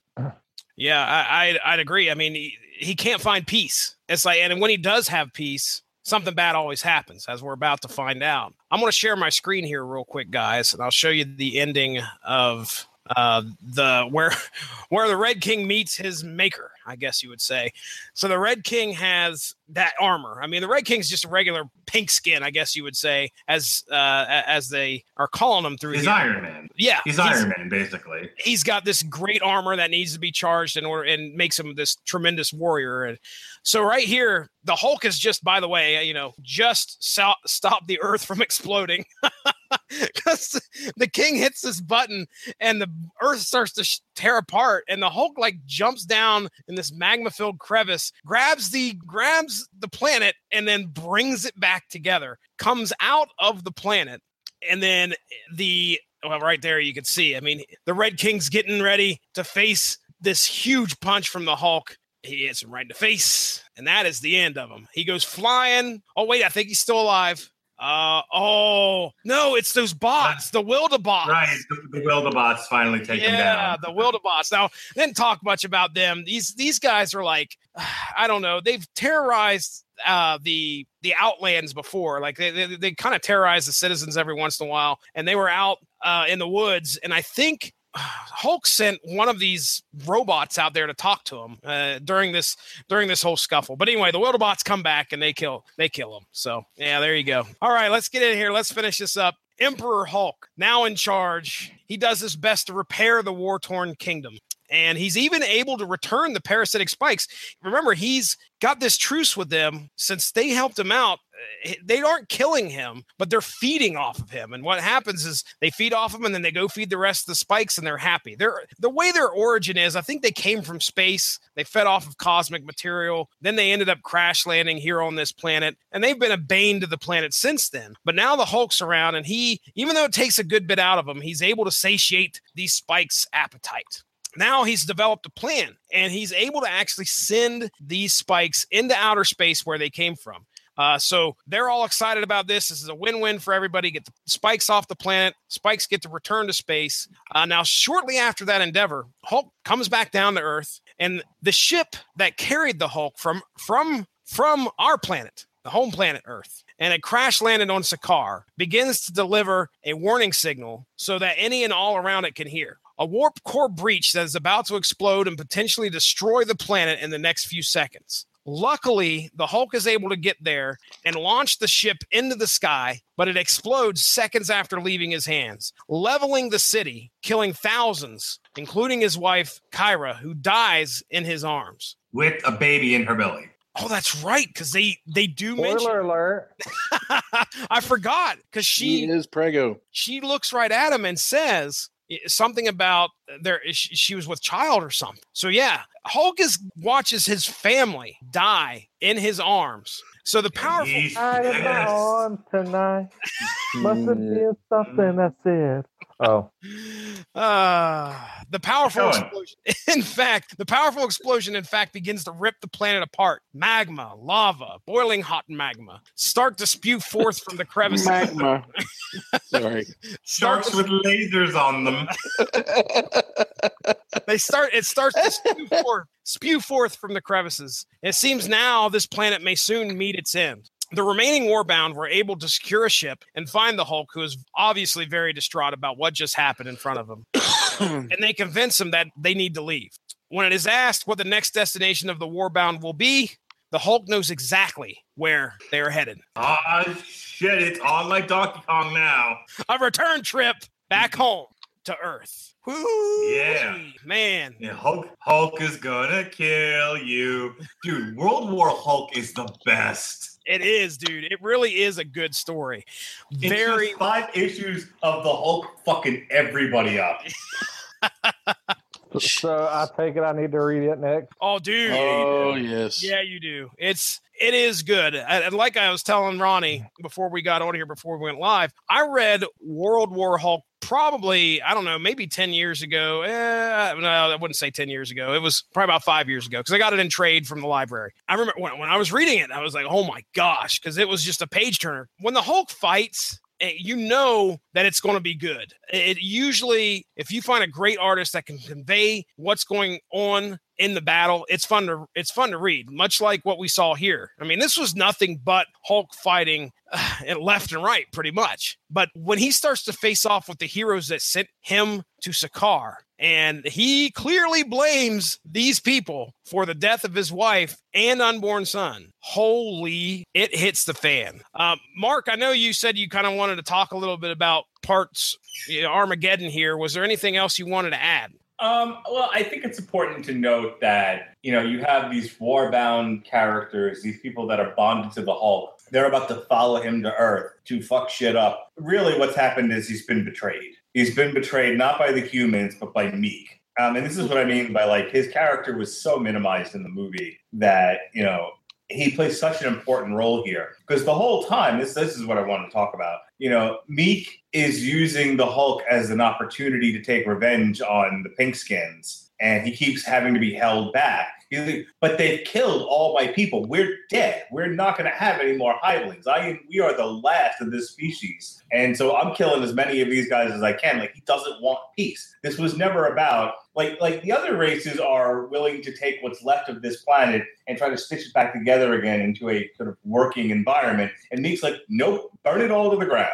Speaker 1: yeah I, I'd, I'd agree. I mean he, he can't find peace. It's like, and when he does have peace, something bad always happens, as we're about to find out. I'm going to share my screen here real quick, guys, and I'll show you the ending of uh, the where *laughs* where the Red King meets his maker, I guess you would say. So the Red King has that armor. I mean, the Red King's just a regular pink skin, I guess you would say, as uh, as they are calling him through.
Speaker 3: He's the, Iron Man.
Speaker 1: Yeah,
Speaker 3: he's, he's, Iron Man basically.
Speaker 1: He's got this great armor that needs to be charged in order and makes him this tremendous warrior. And so right here, the Hulk is just, by the way, you know, just so- stop the Earth from *laughs* exploding. *laughs* because the king hits this button and the earth starts to sh- tear apart and the hulk like jumps down in this magma filled crevice grabs the grabs the planet and then brings it back together comes out of the planet. And then the well right there you can see i mean the red king's getting ready to face this huge punch from the hulk. He hits him right in the face and that is the end of him. He goes flying. Oh wait i think he's still alive Uh oh no, it's those bots, the Wildebots.
Speaker 3: Right, the, the finally take
Speaker 1: yeah,
Speaker 3: down.
Speaker 1: Yeah, the Wildebots. Now, didn't talk much about them. These these guys are like, *sighs* I don't know. They've terrorized uh, the the Outlands before. Like they they, they kind of terrorize the citizens every once in a while, and they were out uh, in the woods, and I think. *sighs* Hulk sent one of these robots out there to talk to him uh, during this during this whole scuffle. But anyway, the Wildebots come back and they kill they kill him. So yeah, there you go. All right, let's get in here. Let's finish this up. Emperor Hulk now in charge. He does his best to repair the war torn kingdom. And he's even able to return the parasitic spikes. Remember, he's got this truce with them since they helped him out. Eh, They aren't killing him, but they're feeding off of him. And what happens is they feed off him and then they go feed the rest of the spikes and they're happy. They're the way their origin is, I think they came from space. They fed off of cosmic material. Then they ended up crash landing here on this planet. And they've been a bane to the planet since then. But now the Hulk's around and he, even though it takes a good bit out of him, he's able to satiate these spikes' appetite now he's developed a plan and he's able to actually send these spikes into outer space where they came from. Uh, so they're all excited about this. This is a win-win for everybody. Get the spikes off the planet. Spikes get to return to space. Uh, now, shortly after that endeavor, Hulk comes back down to Earth, and the ship that carried the Hulk from from from our planet, the home planet Earth, and it crash landed on Sakaar, begins to deliver a warning signal so that any and all around it can hear. A warp core breach that is about to explode and potentially destroy the planet in the next few seconds. Luckily, the Hulk is able to get there and launch the ship into the sky, but it explodes seconds after leaving his hands, leveling the city, killing thousands, including his wife, Kyra, who dies in his arms.
Speaker 3: With a baby in her belly.
Speaker 1: Oh, that's right, because they they do mention.
Speaker 4: Spoiler alert. *laughs*
Speaker 1: I forgot because
Speaker 2: She
Speaker 1: she
Speaker 2: is Prego.
Speaker 1: she looks right at him and says i- something about there she, she was with child or something. So yeah, Hulk is watches his family die in his arms. So the powerful
Speaker 3: He's
Speaker 4: I am
Speaker 3: pissed.
Speaker 4: on tonight. *laughs* Must have been something I said. Oh,
Speaker 1: uh, the powerful explosion. *laughs* In fact, the powerful explosion, in fact, begins to rip the planet apart. Magma, lava, boiling hot magma start to spew forth from the crevices.
Speaker 2: Magma. Sorry. *laughs*
Speaker 3: Sharks
Speaker 1: to-
Speaker 3: with lasers on them. *laughs*
Speaker 1: they start it starts to spew forth, spew forth from the crevices. It seems now this planet may soon meet its end. The remaining warbound were able to secure a ship and find the Hulk, who is obviously very distraught about what just happened in front of him. *coughs* and they convince him that they need to leave. When it is asked what the next destination of the warbound will be, the Hulk knows exactly where they are headed.
Speaker 3: Ah, shit, it's on like Donkey Kong now.
Speaker 1: A return trip back home to Earth. Woo!
Speaker 3: Yeah.
Speaker 1: Man.
Speaker 3: Yeah, Hulk, Hulk is gonna kill you. Dude, World War Hulk is the best.
Speaker 1: It is, dude. It really is a good story.
Speaker 3: It's
Speaker 1: Very
Speaker 3: just five issues of the Hulk fucking everybody up. *laughs*
Speaker 4: so I take it I need to read it next.
Speaker 1: oh, dude.
Speaker 2: Oh yes.
Speaker 1: Yeah, you do. It's it is good. And like I was telling Ronnie before we got on here, before we went live, I read World War Hulk probably I don't know, maybe ten years ago. Eh, no, I wouldn't say ten years ago. It was probably about five years ago because I got it in trade from the library. I remember when, when I was reading it, I was like, oh my gosh, because it was just a page turner. When the Hulk fights. eh, You know that it's going to be good. It usually, if you find a great artist that can convey what's going on in the battle, it's fun to it's fun to read. Much like what we saw here. I mean, this was nothing but Hulk fighting *sighs* uh, left and right, pretty much. But when he starts to face off with the heroes that sent him to Sakaar, and he clearly blames these people for the death of his wife and unborn son. Holy, it hits the fan. Um, Mark, I know you said you kind of wanted to talk a little bit about parts you know, Armageddon here. Was there anything else you wanted to add?
Speaker 5: Um, well, I think it's important to note that you know you have these war-bound characters, these people that are bonded to the Hulk. They're about to follow him to Earth to fuck shit up. Really, what's happened is he's been betrayed. He's been betrayed not by the humans, but by Miek. Um, and this is what I mean by like his character was so minimized in the movie that you know he plays such an important role here because the whole time this this is what I want to talk about. You know, Miek is using the Hulk as an opportunity to take revenge on the Pinkskins, and he keeps having to be held back.
Speaker 3: But they've killed all my people. We're dead. We're not going to have any more hivelings. I am. We are the last of this species, and so I'm killing as many of these guys as I can. Like he doesn't want peace. This was never about like like the other races are willing to take what's left of this planet and try to stitch it back together again into a sort of working environment. And Miek's like, nope, burn it all to the ground.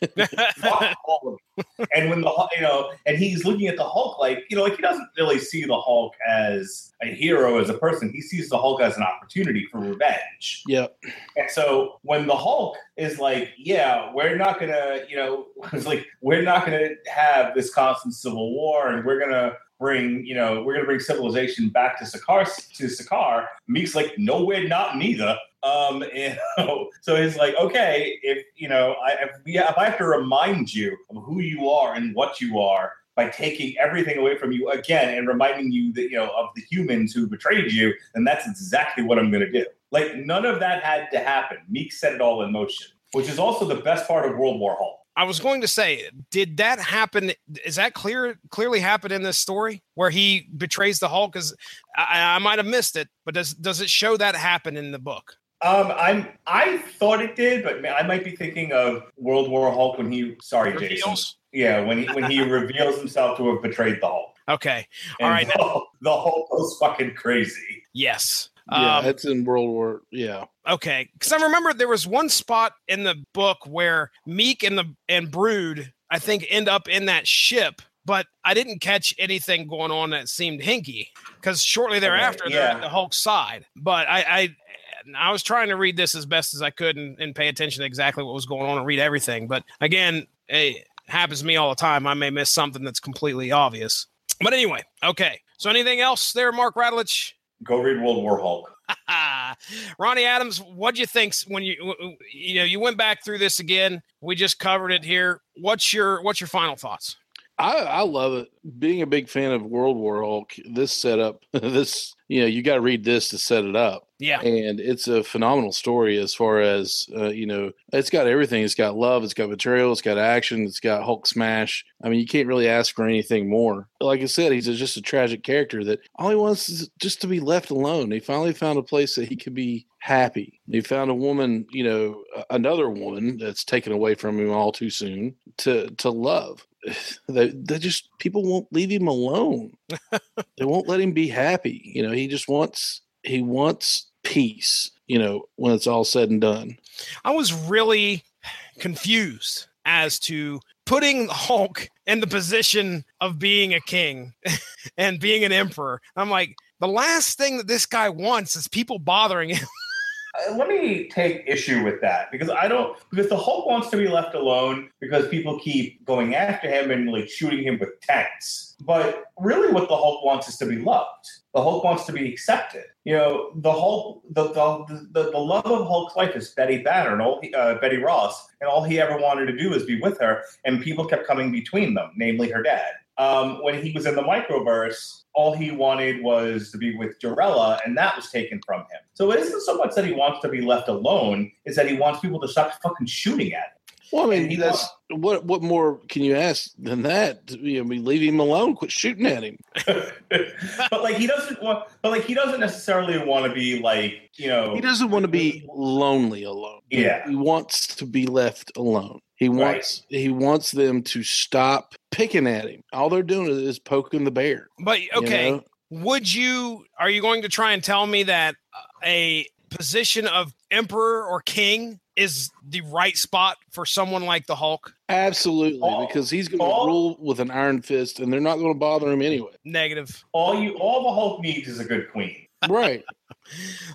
Speaker 3: *laughs* All of it. And when the Hulk- you know, and he's looking at the Hulk like you know, like he doesn't really see the Hulk as a hero as a person. He sees the Hulk as an opportunity for revenge.
Speaker 2: Yep.
Speaker 3: And so when the Hulk is like, yeah, we're not gonna, you know, *laughs* it's like we're not gonna have this constant civil war, and we're gonna bring, you know, we're gonna bring civilization back to Sakaar to Sakaar. Miek's like, no, we're not neither. Um, *laughs* and so he's like, okay, if you know, I if, we, if I have to remind you of who you are and what you are by taking everything away from you again and reminding you that you know of the humans who betrayed you, then that's exactly what I'm going to do. Like none of that had to happen. Miek set it all in motion, which is also the best part of World War Hulk.
Speaker 1: I was going to say, did that happen? Is that clear? Clearly happen in this story where he betrays the Hulk? Because I, I might have missed it, but does does it show that happen in the book?
Speaker 3: Um, I'm I thought it did, but I might be thinking of World War Hulk when he sorry, Jason. Yeah, when he when he reveals himself to have betrayed the Hulk.
Speaker 1: Okay.
Speaker 3: And
Speaker 1: All right.
Speaker 3: The, Hulk- the Hulk goes fucking crazy.
Speaker 1: Yes.
Speaker 2: Yeah,
Speaker 1: Um,
Speaker 2: it's in World War. Yeah.
Speaker 1: Okay, because I remember there was one spot in the book where Miek and the and Brood, I think, end up in that ship, but I didn't catch anything going on that seemed hinky. Because shortly thereafter, they're at the Hulk side. But I, I, I was trying to read this as best as I could and, and pay attention to exactly what was going on and read everything. But again, it happens to me all the time. I may miss something that's completely obvious. But anyway, okay. So anything else there, Mark Radulich?
Speaker 3: Go read World War Hulk. *laughs*
Speaker 1: Ronnie Adams, what'd you think when you you know you went back through this again? We just covered it here. What's your what's your final thoughts?
Speaker 2: I, I love it. Being a big fan of World War Hulk, this setup, *laughs* this you know, you got to read this to set it up,
Speaker 1: Yeah,
Speaker 2: and it's a phenomenal story as far as uh, you know. It's got everything. It's got love. It's got material. It's got action. It's got Hulk smash. I mean, you can't really ask for anything more. Like I said, he's just a tragic character that all he wants is just to be left alone. He finally found a place that he could be happy. He found a woman, you know, another woman that's taken away from him all too soon to to love. *sighs* They, they just people won't leave him alone. *laughs* they won't let him be happy. You know, he just wants he wants peace. You know, when it's all said and done.
Speaker 1: I was really confused as to putting *laughs* Hulk in the position of being a king *laughs* and being an emperor. I'm like, the last thing that this guy wants is people bothering him.
Speaker 3: Uh, let me take issue with that because I don't because the Hulk wants to be left alone because people keep going after him and like shooting him with tanks. But really, what the Hulk wants is to be loved. The Hulk wants to be accepted. You know, the Hulk, the the the, the love of Hulk's life is Betty Banner and all he, uh, Betty Ross, and all he ever wanted to do is be with her, and people kept coming between them, namely her dad. Um, when he was in the microverse, all he wanted was to be with Jarella, and that was taken from him. So it isn't so much that he wants to be left alone; it's that he wants people to stop fucking shooting at him.
Speaker 2: Well, I mean, that's what. What more can you ask than that? You know, we leave him alone. Quit shooting at him.
Speaker 3: him. *laughs* but like he doesn't want, but like he doesn't necessarily want to be like you know.
Speaker 2: He doesn't want to be lonely alone.
Speaker 3: Yeah.
Speaker 2: he wants to be left alone. He wants he wants them to stop picking at him. All they're doing is, is poking the bear.
Speaker 1: But
Speaker 2: you
Speaker 1: okay,
Speaker 2: know?
Speaker 1: would you are you going to try and tell me that a position of emperor or king is the right spot for someone like the Hulk?
Speaker 2: absolutely,
Speaker 3: Paul-
Speaker 2: because he's going to rule with an iron fist, and they're not going to bother him anyway.
Speaker 1: Negative.
Speaker 3: all you, all the Hulk needs is a good queen.
Speaker 2: Right?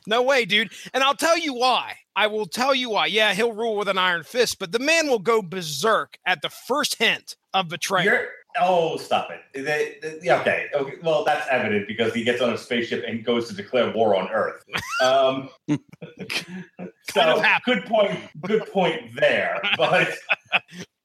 Speaker 1: No way, dude. And I'll tell you why. I will tell you why. Yeah, he'll rule with an iron fist, but the man will go berserk at the first hint of betrayal.
Speaker 3: You're, oh, stop it. They- they- okay. okay. Well, that's evident because he gets on a spaceship and goes to declare war on Earth. Um, *laughs* so good point. Good point there. But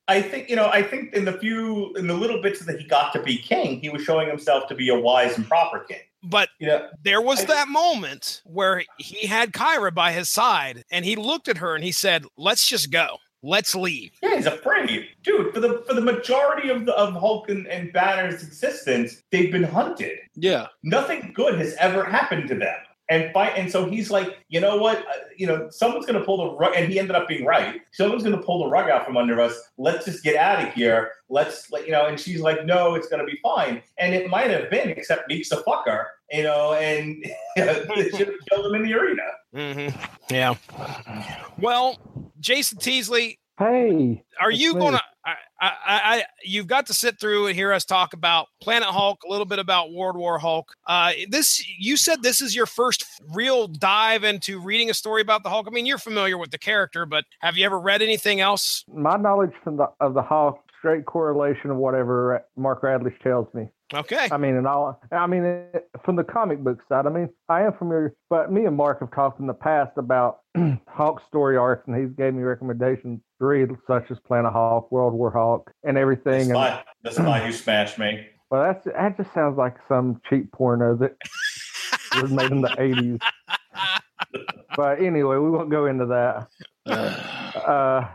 Speaker 3: I think you know. I think in the few, in the little bits that he got to be king, he was showing himself to be a wise and proper king.
Speaker 1: But
Speaker 3: know,
Speaker 1: there was that moment where he had Kyra by his side and he looked at her and he said, Let's just go. let's leave.
Speaker 3: Yeah, he's afraid, dude. For the for the majority of the of Hulk and, and Banner's existence, they've been hunted.
Speaker 2: Yeah.
Speaker 3: Nothing good has ever happened to them. And by and so he's like, you know what? Uh, you know, someone's going to pull the rug, and he ended up being right. Someone's going to pull the rug out from under us. Let's just get out of here. Let's, like, you know. And she's like, no, it's going to be fine. And it might have been, except Miek's a fucker, you know, and *laughs* they should have *laughs* killed him in the arena.
Speaker 1: Mm-hmm. Yeah. Well, Jason Teasley,
Speaker 4: Hey,
Speaker 1: are you
Speaker 4: me.
Speaker 1: gonna? I, I, I, you've got to sit through and hear us talk about Planet Hulk, a little bit about World War Hulk. Uh, this, you said this is your first real dive into reading a story about the Hulk. I mean, you're familiar with the character, but have you ever read anything else?
Speaker 4: my knowledge from the of the Hulk, straight correlation of whatever Mark Radulich tells me.
Speaker 1: Okay.
Speaker 4: I mean, and all. I mean, it, from the comic book side, I mean, I am familiar, but me and Mark have talked in the past about *clears throat* Hawk story arcs, and he's gave me recommendations to read, such as Planet Hawk, World War Hawk, and
Speaker 3: The
Speaker 4: everything. And,
Speaker 3: spy, the spy who smashed me.
Speaker 4: well, that's that just sounds like some cheap porno that *laughs* was made in the eighties. But anyway, we won't go into that. *sighs* Uh,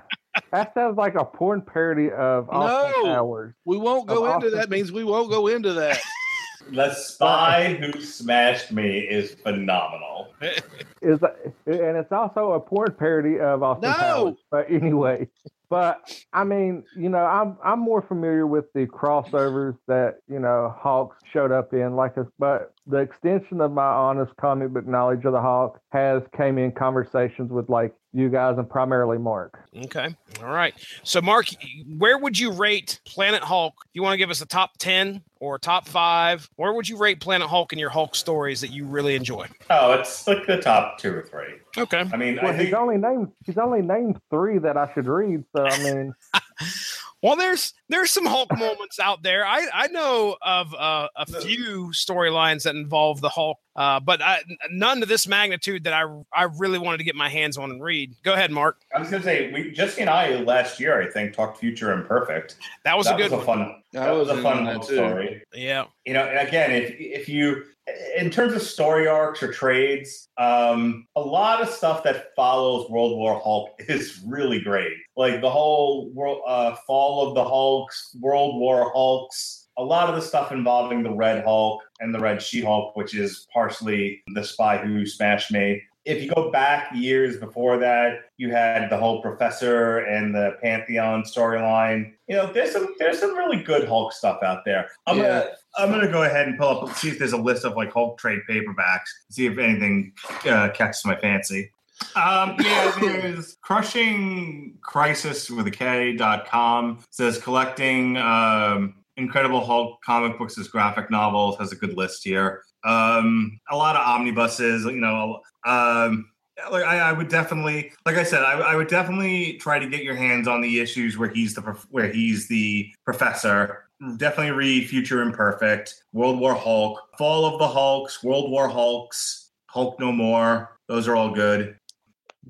Speaker 4: that sounds like a porn parody of Austin
Speaker 2: No.
Speaker 4: Powers.
Speaker 2: we won't go into
Speaker 4: Austin-
Speaker 2: that. Means we won't go into that.
Speaker 3: The spy who smashed me is phenomenal. *laughs*
Speaker 4: is and it's also a porn parody of Austin
Speaker 2: No.
Speaker 4: Powers. But anyway, but I mean, you know, I'm I'm more familiar with the crossovers that you know Hawk showed up in, like a, but the extension of my honest comic book knowledge of the Hawk has came in conversations with like you guys and primarily Mark.
Speaker 1: Okay. All right. So, Mark, where would you rate Planet Hulk? If you want to give us a top 10 or top five, where would you rate Planet Hulk in your Hulk stories that you really enjoy?
Speaker 3: Oh, it's like the top two or three.
Speaker 1: Okay.
Speaker 3: I mean,
Speaker 4: Well,
Speaker 3: I
Speaker 4: he's
Speaker 3: think
Speaker 4: only named he's only named three that I should read. So I mean, *laughs*
Speaker 1: Well, there's there's some Hulk *laughs* moments out there. I I know of uh, a few storylines that involve the Hulk, uh, but I, none to this magnitude that I I really wanted to get my hands on and read. Go ahead, Mark.
Speaker 3: I was gonna say we Jesse and I last year, I think, talked Future Imperfect.
Speaker 1: That was
Speaker 3: that
Speaker 1: a good
Speaker 3: was a fun.
Speaker 2: I
Speaker 3: That was
Speaker 2: was
Speaker 3: a fun
Speaker 2: that
Speaker 3: little
Speaker 2: too.
Speaker 3: story.
Speaker 1: Yeah.
Speaker 3: You know, again, if if you in terms of story arcs or trades, um, a lot of stuff that follows World War Hulk *laughs* is really great. Like the whole world, uh, fall of the Hulks, World War Hulks. A lot of the stuff involving the Red Hulk and the Red She Hulk, which is partially the spy who smashed me. If you go back years before that, you had the whole Professor and the Pantheon storyline. You know, there's some there's some really good Hulk stuff out there. I'm
Speaker 2: Yeah.
Speaker 3: gonna I'm gonna go ahead and pull up see if there's a list of like Hulk trade paperbacks. See if anything uh, catches my fancy. Um, yeah, *laughs* there's crushing crisis with a K dot com says collecting um, Incredible Hulk comic books as graphic novels has a good list here. Um, a lot of omnibuses, you know. Um, like I, I would definitely, like I said, I, I would definitely try to get your hands on the issues where he's the where he's the professor. Definitely read Future Imperfect, World War Hulk, Fall of the Hulks, World War Hulks, Hulk No More. Those are all good.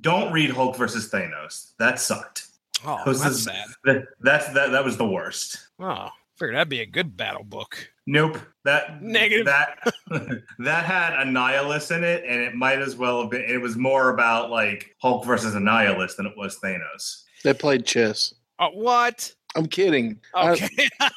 Speaker 3: Don't read Hulk versus Thanos. That sucked.
Speaker 1: Oh, that's
Speaker 3: is-
Speaker 1: sad.
Speaker 3: That that's that that was the worst.
Speaker 1: Oh, figured that'd be a good battle book.
Speaker 3: Nope. That
Speaker 1: Negative.
Speaker 3: That *laughs* that had Annihilus in it, and it might as well have been. It was more about like Hulk versus Annihilus than it was Thanos.
Speaker 2: They played chess.
Speaker 1: Uh, what?
Speaker 2: I'm kidding. I-
Speaker 1: Okay. *laughs*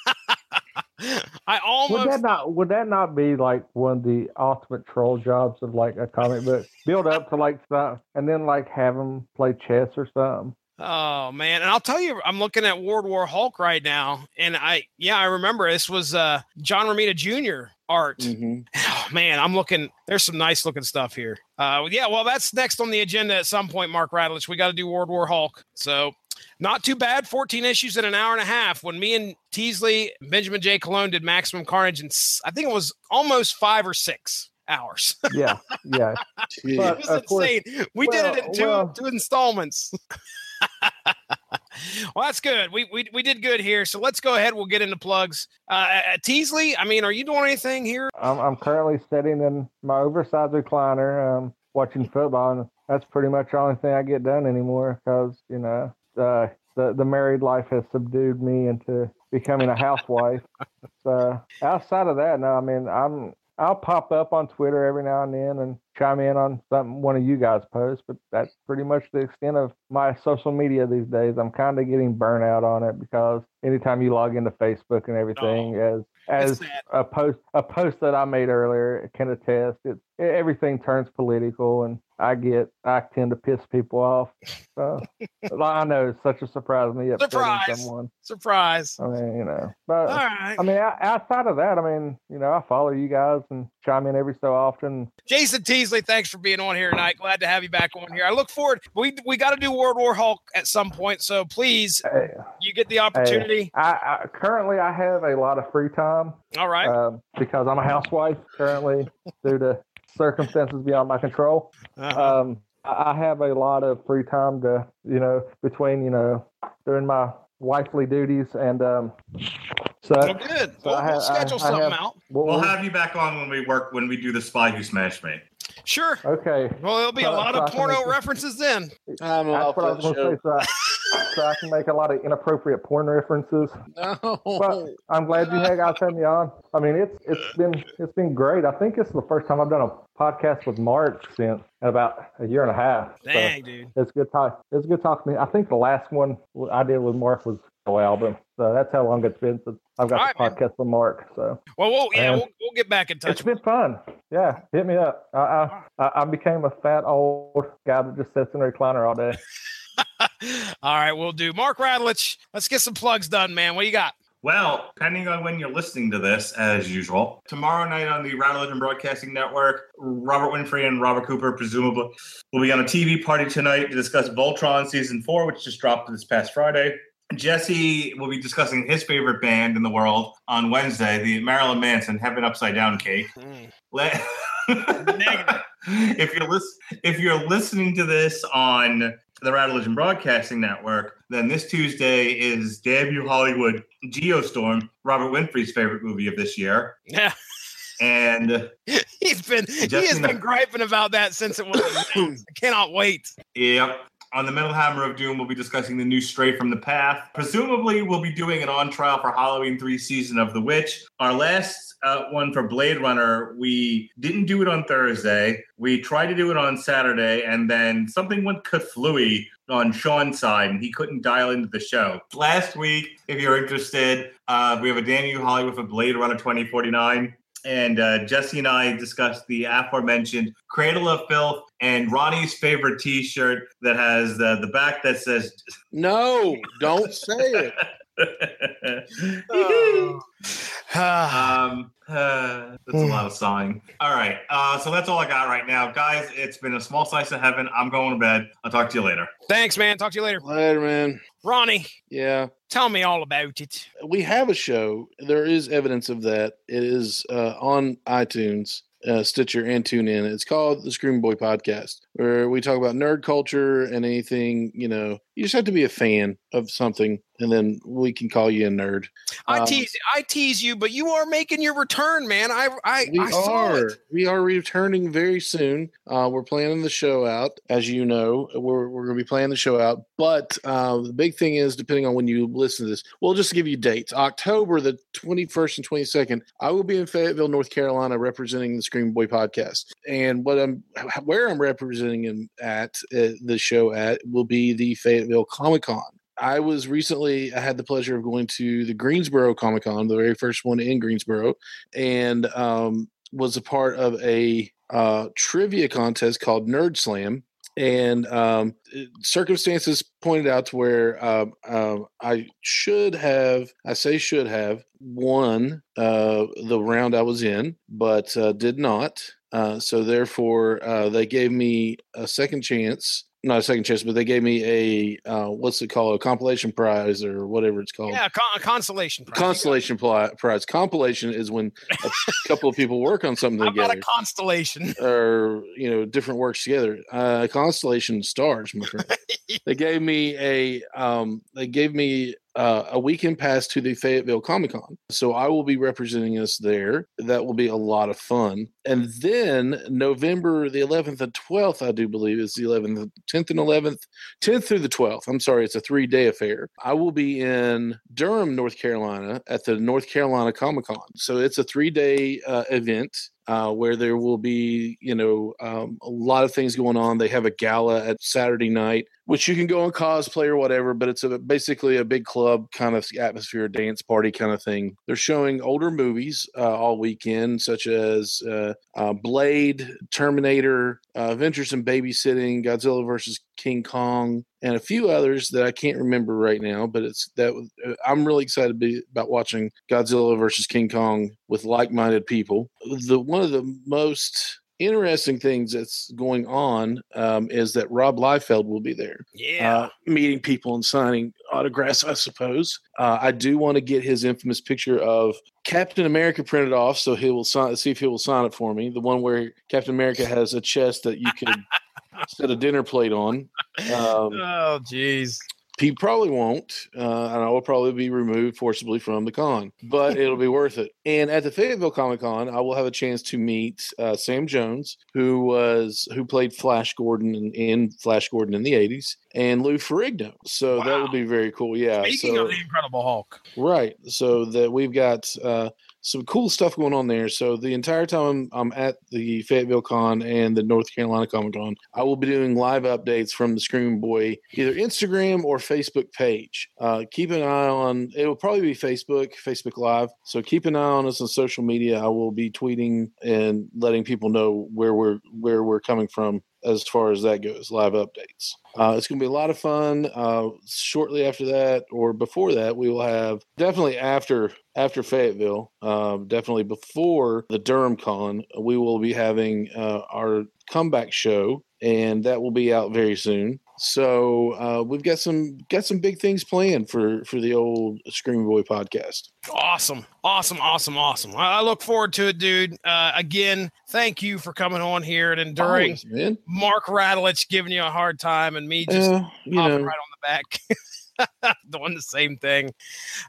Speaker 1: I
Speaker 4: would
Speaker 1: almost
Speaker 4: that not would that not be like one of the ultimate troll jobs of like a comic book? Build up to like something, and then like have them play chess or something.
Speaker 1: Oh man, and I'll tell you, I'm looking at World War Hulk right now, and I yeah, I remember this was uh John Romita Jr. art.
Speaker 2: Mhm. *laughs*
Speaker 1: Oh, man, I'm looking. There's some nice looking stuff here. Uh, yeah, well, that's next on the agenda at some point, Mark Radulich. We got to do World War Hulk. So, not too bad. 14 issues in an hour and a half. When me and Teasley, Benjamin J. Cologne did Maximum Carnage, and I think it was almost five or six hours. *laughs*
Speaker 4: Yeah, yeah. But-
Speaker 1: it was
Speaker 4: Of course-
Speaker 1: insane. We did it in two
Speaker 4: well-
Speaker 1: two installments. *laughs* *laughs* well, that's good. We, we we did good here. So let's go ahead. We'll get into plugs. Uh, uh, Teasley, I mean, are you doing anything here?
Speaker 4: I'm I'm currently sitting in my oversized recliner, um, watching football, and that's pretty much the only thing I get done anymore because you know uh, the the married life has subdued me into becoming a housewife. *laughs* so outside of that, no, I mean I'm I'll pop up on Twitter every now and then and chime in on something one of you guys posts, but that's pretty much the extent of my social media these days. I'm kind of getting burnout on it because anytime you log into Facebook and everything,
Speaker 1: oh,
Speaker 4: as
Speaker 1: as
Speaker 4: a post a post that I made earlier can attest, it everything turns political, and I get I tend to piss people off. *laughs* So I know it's such a surprise me upsetting
Speaker 1: Surprise.
Speaker 4: someone.
Speaker 1: Surprise.
Speaker 4: I mean, you know, but.
Speaker 1: All right.
Speaker 4: I mean, outside of that, I mean, you know, I follow you guys and chime in every so often.
Speaker 1: Jason Teasley, thanks for being on here tonight. Glad to have you back on here. I look forward. We we got to do World War Hulk at some point, so please,
Speaker 4: Hey,
Speaker 1: you get the opportunity.
Speaker 4: I, I currently I have a lot of free time
Speaker 1: All right.
Speaker 4: um, because I'm a housewife currently *laughs* due to circumstances beyond my control.
Speaker 1: Uh-huh.
Speaker 4: Um, I I have a lot of free time to, you know, between you know doing my wifely duties and um, so
Speaker 1: well, good.
Speaker 4: so
Speaker 1: We'll,
Speaker 4: I
Speaker 1: we'll
Speaker 4: have- I-
Speaker 1: schedule
Speaker 4: I
Speaker 1: something
Speaker 4: have-
Speaker 1: out.
Speaker 4: we'll,
Speaker 3: We'll have you back on when we work when we do the spy who smashed me.
Speaker 1: Sure.
Speaker 4: okay.
Speaker 1: Well, there'll be a lot
Speaker 4: so
Speaker 1: of
Speaker 4: can
Speaker 1: porno references then.
Speaker 2: I'm
Speaker 4: That's
Speaker 2: off
Speaker 4: what I
Speaker 2: that
Speaker 4: was going to
Speaker 2: show.
Speaker 4: say. So I, can make a lot of inappropriate porn references.
Speaker 2: No.
Speaker 4: Well, *laughs* I'm glad you had guys had me on. I mean, it's it's been it's been great. I think it's the first time I've done a podcast with Mark since about a year and a half. So
Speaker 1: Dang, dude.
Speaker 4: it's good talk. It's good talking to me. I think the last one I did with Mark was the album. So that's how long it's been since I've got
Speaker 1: All
Speaker 4: the podcast with Mark. So
Speaker 1: Well, we'll yeah, we'll, we'll get back in touch.
Speaker 4: it's been fun. Yeah, hit me up. I I, I I became a fat old guy that just sits in a recliner all day. *laughs* *laughs*
Speaker 1: All right, we'll do. Mark Radulich, let's get some plugs done, man. What you got?
Speaker 3: Well, depending on when you're listening to this, as usual, tomorrow night on the Rattle and Broadcasting Network, Robert Winfrey and Robert Cooper presumably will be on a TV party tonight to discuss Voltron season four, which just dropped this past Friday. Jesse will be discussing his favorite band in the world on Wednesday, the Marilyn Manson Heaven Upside Down Cake. Hmm. Let-
Speaker 1: Negative. *laughs*
Speaker 3: if you're lis- if you're listening to this on the Radulich in Broadcasting Network, then this Tuesday is Debut Hollywood Geostorm, Robert Winfrey's favorite movie of this year.
Speaker 1: Yeah,
Speaker 3: And *laughs*
Speaker 1: he's been he has been griping about that since it was. *coughs* I cannot wait.
Speaker 3: yep. On the Metal Hammer of Doom, we'll be discussing the new Stray from the Path. Presumably, we'll be doing an on trial for Halloween 3 season of The Witch. Our last uh, one for Blade Runner, we didn't do it on Thursday. We tried to do it on Saturday, and then something went kaflooey on Sean's side, and he couldn't dial into the show. Last week, if you're interested, uh, we have a Danny U. Hollywood for Blade Runner 2049. And uh, Jesse and I discussed the aforementioned Cradle of Filth and Ronnie's favorite T-shirt that has the the back that says.
Speaker 2: No, don't say it. *laughs*
Speaker 1: Ah,
Speaker 3: um, uh, *sighs* that's a lot of sawing. All right, uh, so that's all I got right now, guys. It's been a small slice of heaven. I'm going to bed. I'll talk to you later.
Speaker 1: Thanks, man. Talk to you later,
Speaker 2: Later, man.
Speaker 1: Ronnie.
Speaker 2: Yeah.
Speaker 1: Tell me all about it.
Speaker 2: we have a show. There is evidence of that. It is uh, on iTunes, uh, Stitcher, and TuneIn. It's called the Scream Boy Podcast, where we talk about nerd culture and anything. You know, you just have to be a fan of something, and then we can call you a nerd.
Speaker 1: I
Speaker 2: Um,
Speaker 1: tease, I tease you, but you are making your return, man. I, I,
Speaker 2: We
Speaker 1: I
Speaker 2: are. We are returning very soon. Uh, we're planning the show out, as you know. We're we're going to be planning the show out. But uh, the big thing is, depending on when you listen to this, we'll just give you dates. October the twenty first and twenty second, I will be in Fayetteville, North Carolina, representing the Scream Boy podcast. And what I'm, where I'm representing him at uh, the show at will be the Fayetteville Comic Con. I was recently, I had the pleasure of going to the Greensboro Comic Con, the very first one in Greensboro, and um, was a part of a uh, trivia contest called Nerd Slam. And um, circumstances pointed out to where um, um, I should have, I say should have, won uh, the round I was in, but uh, did not. Uh, so therefore, uh, they gave me a second chance. Not a second chance, but they gave me a uh, what's it called? A compilation prize or whatever it's called.
Speaker 1: Yeah, con- a consolation prize.
Speaker 2: Constellation pli- prize. Compilation is when a *laughs* couple of people work on something
Speaker 1: How about
Speaker 2: together,
Speaker 1: a constellation? *laughs*
Speaker 2: or you know, different works together. Uh, constellation stars, my friend. *laughs* they gave me a um, they gave me uh, a weekend pass to the Fayetteville Comic Con, so I will be representing us there. That will be a lot of fun. And then November the 11th and 12th, I do believe, is the 11th, 10th, and 11th, 10th through the 12th. I'm sorry, it's a three day affair. I will be in Durham, North Carolina, at the North Carolina Comic Con. So it's a three day uh, event. uh, where there will be, you know, um, a lot of things going on. They have a gala at Saturday night, which you can go and cosplay or whatever, but it's a, basically a big club kind of atmosphere, dance party kind of thing. They're showing older movies uh, all weekend, such as uh, uh, Blade, Terminator, uh, Adventures in Babysitting, Godzilla versus King Kong, and a few others that I can't remember right now. But it's that uh, I'm really excited be about watching Godzilla versus King Kong with like-minded people. The one of the most interesting things that's going on um, is that Rob Liefeld will be there,
Speaker 1: Yeah.
Speaker 2: uh, meeting people and signing autographs. I suppose uh, I do want to get his infamous picture of Captain America printed off, so he will sign. See if he will sign it for me. The one where Captain America *laughs* has a chest that you could set a dinner plate on. *laughs* Um,
Speaker 1: oh, jeez.
Speaker 2: He probably won't, uh, and I will probably be removed forcibly from the con, but it'll be worth it. And at the Fayetteville Comic Con, I will have a chance to meet uh, Sam Jones, who was who played Flash Gordon in, in Flash Gordon in the '80s, and Lou Ferrigno. So that will be very cool. Yeah.
Speaker 1: Speaking
Speaker 2: so,
Speaker 1: of the Incredible Hulk,
Speaker 2: Right. So that we've got uh, some cool stuff going on there. So the entire time I'm at the Fayetteville Con and the North Carolina Comic Con, I will be doing live updates from the Screaming Boy either Instagram or Facebook page. Uh, keep an eye on. It will probably be Facebook, Facebook Live. So keep an eye on us on social media. I will be tweeting and letting people know where we're where we're coming from as far as that goes, live updates. Uh, it's going to be a lot of fun. Uh, shortly after that, or before that, we will have definitely after after Fayetteville, um, definitely before the Durham Con, we will be having uh, our comeback show, and that will be out very soon. So uh, we've got some got some big things planned for for the old Screaming Boy podcast.
Speaker 1: awesome, awesome, awesome, awesome. I, look forward to it, dude. Uh, again, thank you for coming on here and enduring
Speaker 2: Always.
Speaker 1: Mark Radulich giving you a hard time and me just
Speaker 2: Yeah, you
Speaker 1: popping
Speaker 2: know,
Speaker 1: right on the back. *laughs* Doing the same thing.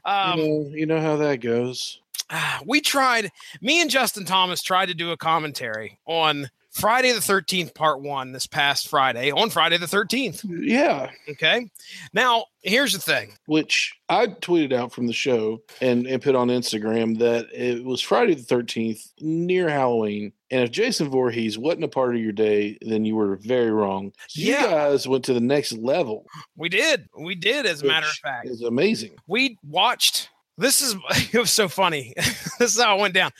Speaker 1: Um,
Speaker 2: you know, you know how that goes. *sighs*
Speaker 1: we tried me and justin thomas tried to do a commentary on friday the 13th part one this past friday on friday the 13th
Speaker 2: Yeah,
Speaker 1: okay now here's the thing
Speaker 2: which I tweeted out from the show and, and put on Instagram that it was Friday the 13th near Halloween. And if Jason Voorhees wasn't a part of your day, then you were very wrong. You
Speaker 1: Yeah.
Speaker 2: guys went to the next level.
Speaker 1: we did we did as a matter of fact
Speaker 2: is amazing.
Speaker 1: we watched this is *laughs* it was so funny *laughs* this is how it went down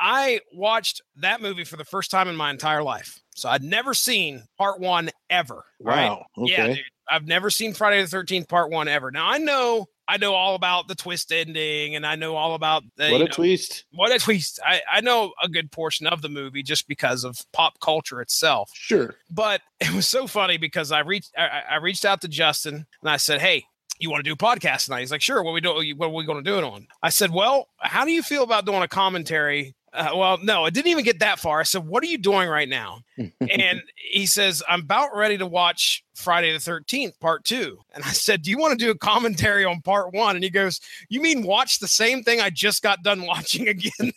Speaker 1: i watched that movie for the first time in my entire life so i'd never seen part one ever right?
Speaker 2: Wow. Okay.
Speaker 1: Yeah, dude. I've never seen Friday the Thirteenth Part One ever. Now I know I know all about the twist ending, and I know all about the,
Speaker 2: what a
Speaker 1: know,
Speaker 2: twist.
Speaker 1: what a twist. I, I know a good portion of the movie just because of pop culture itself.
Speaker 2: Sure.
Speaker 1: But *laughs* it was so funny because I reached I- I reached out to Justin and I said, "Hey, you want to do a podcast tonight?" He's like, "Sure. What we do? What are we going to do it on?" I said, "Well, how do you feel about doing a commentary?" Uh, well, no, it didn't even get that far. I said, "What are you doing right now?" and *laughs* he says, I'm about ready to watch Friday the 13th, part two. And I said, Do you want to do a commentary on part one? And he goes, You mean watch the same thing I just got done watching again? *laughs*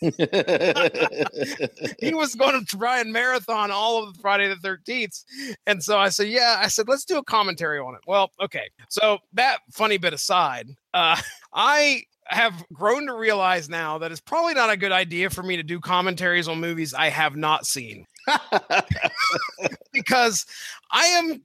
Speaker 1: he was going to try and marathon all of Friday the 13th. And so I said, Yeah, I said, Let's do a commentary on it. Well, okay. So that funny bit aside, uh, *laughs* I have grown to realize now that it's probably not a good idea for me to do commentaries on movies I have not seen. *laughs* *laughs* Because I am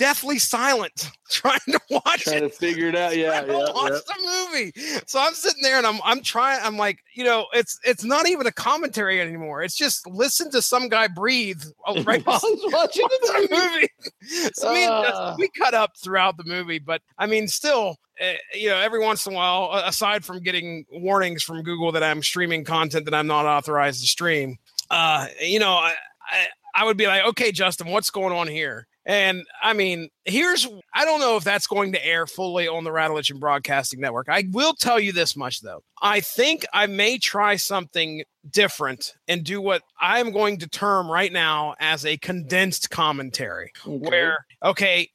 Speaker 1: deathly silent *laughs* trying to watch
Speaker 2: Trying
Speaker 1: it.
Speaker 2: to figure it out. *laughs* Yeah. Yeah,
Speaker 1: watch
Speaker 2: yeah.
Speaker 1: the movie. So I'm sitting there and I'm I'm trying, I'm like, you know, it's it's not even a commentary anymore. It's just listen to some guy breathe while- *laughs* right
Speaker 2: While he's watching the movie.
Speaker 1: movie. so me and
Speaker 2: Ah.
Speaker 1: We cut up throughout the movie, but I mean, still, uh, you know, every once in a while, aside from getting warnings from Google that I'm streaming content that I'm not authorized to stream, uh, you know, I, I I would be like, okay, Justin, what's going on here? And I mean, here's I don't know if that's going to air fully on the Radulich in Broadcasting Network. I will tell you this much though. I think I may try something different and do what I'm going to term right now as a condensed commentary
Speaker 2: Okay.
Speaker 1: where okay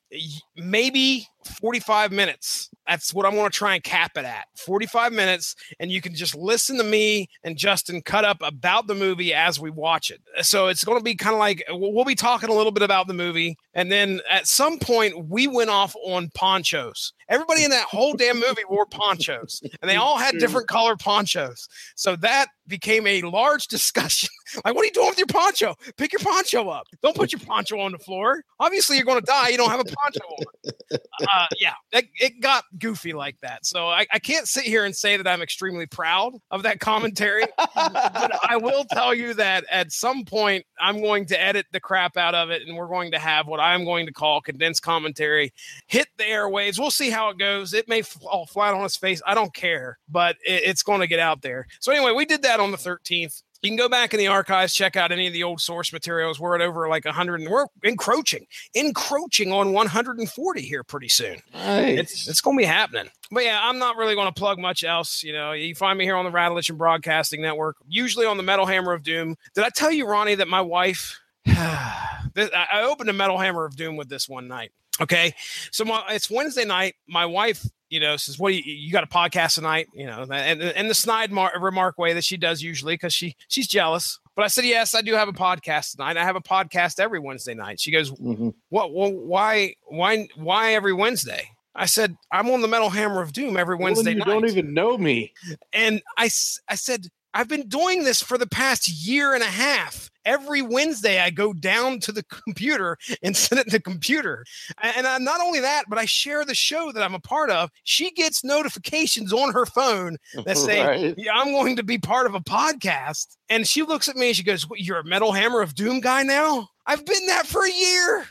Speaker 1: maybe 45 minutes that's what i want to try and cap it at 45 minutes and you can just listen to me and justin cut up about the movie as we watch it so it's going to be kind of like uh, we'll we'll be talking a little bit about the movie and then at some point we went off on ponchos Everybody in that whole damn movie wore ponchos, and they all had different color ponchos. So that became a large *laughs* discussion. like, what are you doing with your poncho? Pick your poncho up. Don't put your poncho on the floor. Obviously, you're going to die. You don't have a poncho on. Uh, yeah, it, it, got goofy like that. So I, I, can't sit here and say that I'm extremely proud of that commentary, but I will tell you that at some point I'm going to edit the crap out of it, and we're going to have what I'm going to call condensed commentary hit the airwaves. We'll see how it goes. It may fall flat on its face. I don't care, but it, it's going to get out there. So anyway, we did that on the 13th. You can go back in the archives, check out any of the old source materials. We're at over like 100, and we're encroaching, encroaching on 140 here pretty soon.
Speaker 2: Nice.
Speaker 1: It's, it's going to be happening. But yeah, I'm not really going to plug much else. You know, you find me here on the Radulich Broadcasting Network, usually on the Metal Hammer of Doom. Did I tell you, Ronnie, that my wife? *sighs* I opened a Metal Hammer of Doom with this one night. Okay, so my, it's Wednesday night. My wife, you know, says, "What you, you, got a podcast tonight?" You know, and, and the snide mar- remark way that she does usually because she she's jealous. But I said, "Yes, I do have a podcast tonight. I have a podcast every Wednesday night." She goes, mm-hmm. "What? Well, why? Why? Why every Wednesday?" I said, "I'm on the Metal Hammer of Doom every Wednesday
Speaker 2: well, you
Speaker 1: night."
Speaker 2: Don't even know me.
Speaker 1: And I I said, "I've been doing this for the past year and a half." Every Wednesday I go down to the *laughs* computer and sit at the computer. And I, not only that, but I share the show that I'm a part of. She gets notifications on her phone *laughs* that say, right. yeah, I'm going to be part of a podcast. And she looks at me and she goes, You're a Metal Hammer of Doom guy now? I've been that for a year.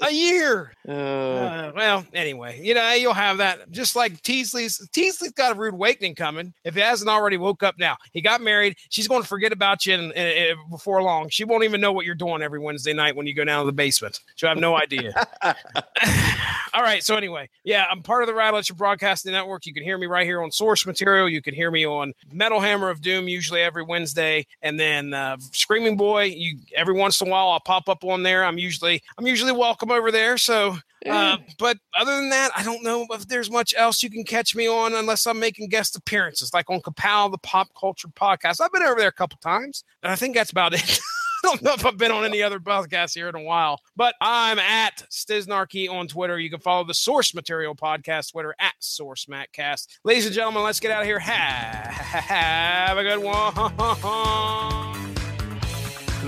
Speaker 1: a year. *laughs* Uh, uh, well, anyway, you know, you'll have that. Just like Teasley's, Teasley's got a rude awakening coming. If he hasn't already woke up now, he got married. She's going to forget about you in, in, in, before long. She won't even know what you're doing every Wednesday night when you go down to the basement. She'll have no idea. *laughs* *laughs* All right. So anyway, yeah, I'm part of the Radulich Broadcasting Network. You can hear me right here on Source Material. You can hear me on Metal Hammer of Doom usually every Wednesday, and then uh, Screaming Boy. You every once in a while I'll pop up on there. I'm usually I'm usually welcome over there. So, uh, but other than that, I don't know if there's much else you can catch me on unless I'm making guest appearances, like on Kapow, the Pop Culture Podcast. I've been over there a couple times, and I think that's about it. *laughs* I don't know if I've been on any other podcast here in a while, but I'm at Stiznarkey on Twitter. You can follow the Source Material Podcast Twitter at Source Matcast. Ladies and gentlemen, let's get out of here. have a good one. *laughs*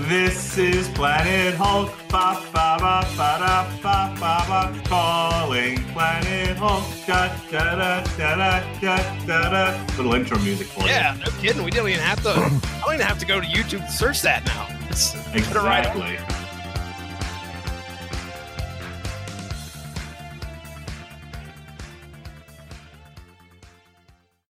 Speaker 3: This is Planet Hulk. Ba, ba, ba, ba, da, ba, ba, ba, calling Planet Hulk. Da, da, da, da, da, da, da. Little intro music for
Speaker 1: yeah, you. Yeah, no kidding. We didn't even have to. I don't even have to go to YouTube to search that now. It's
Speaker 3: exactly.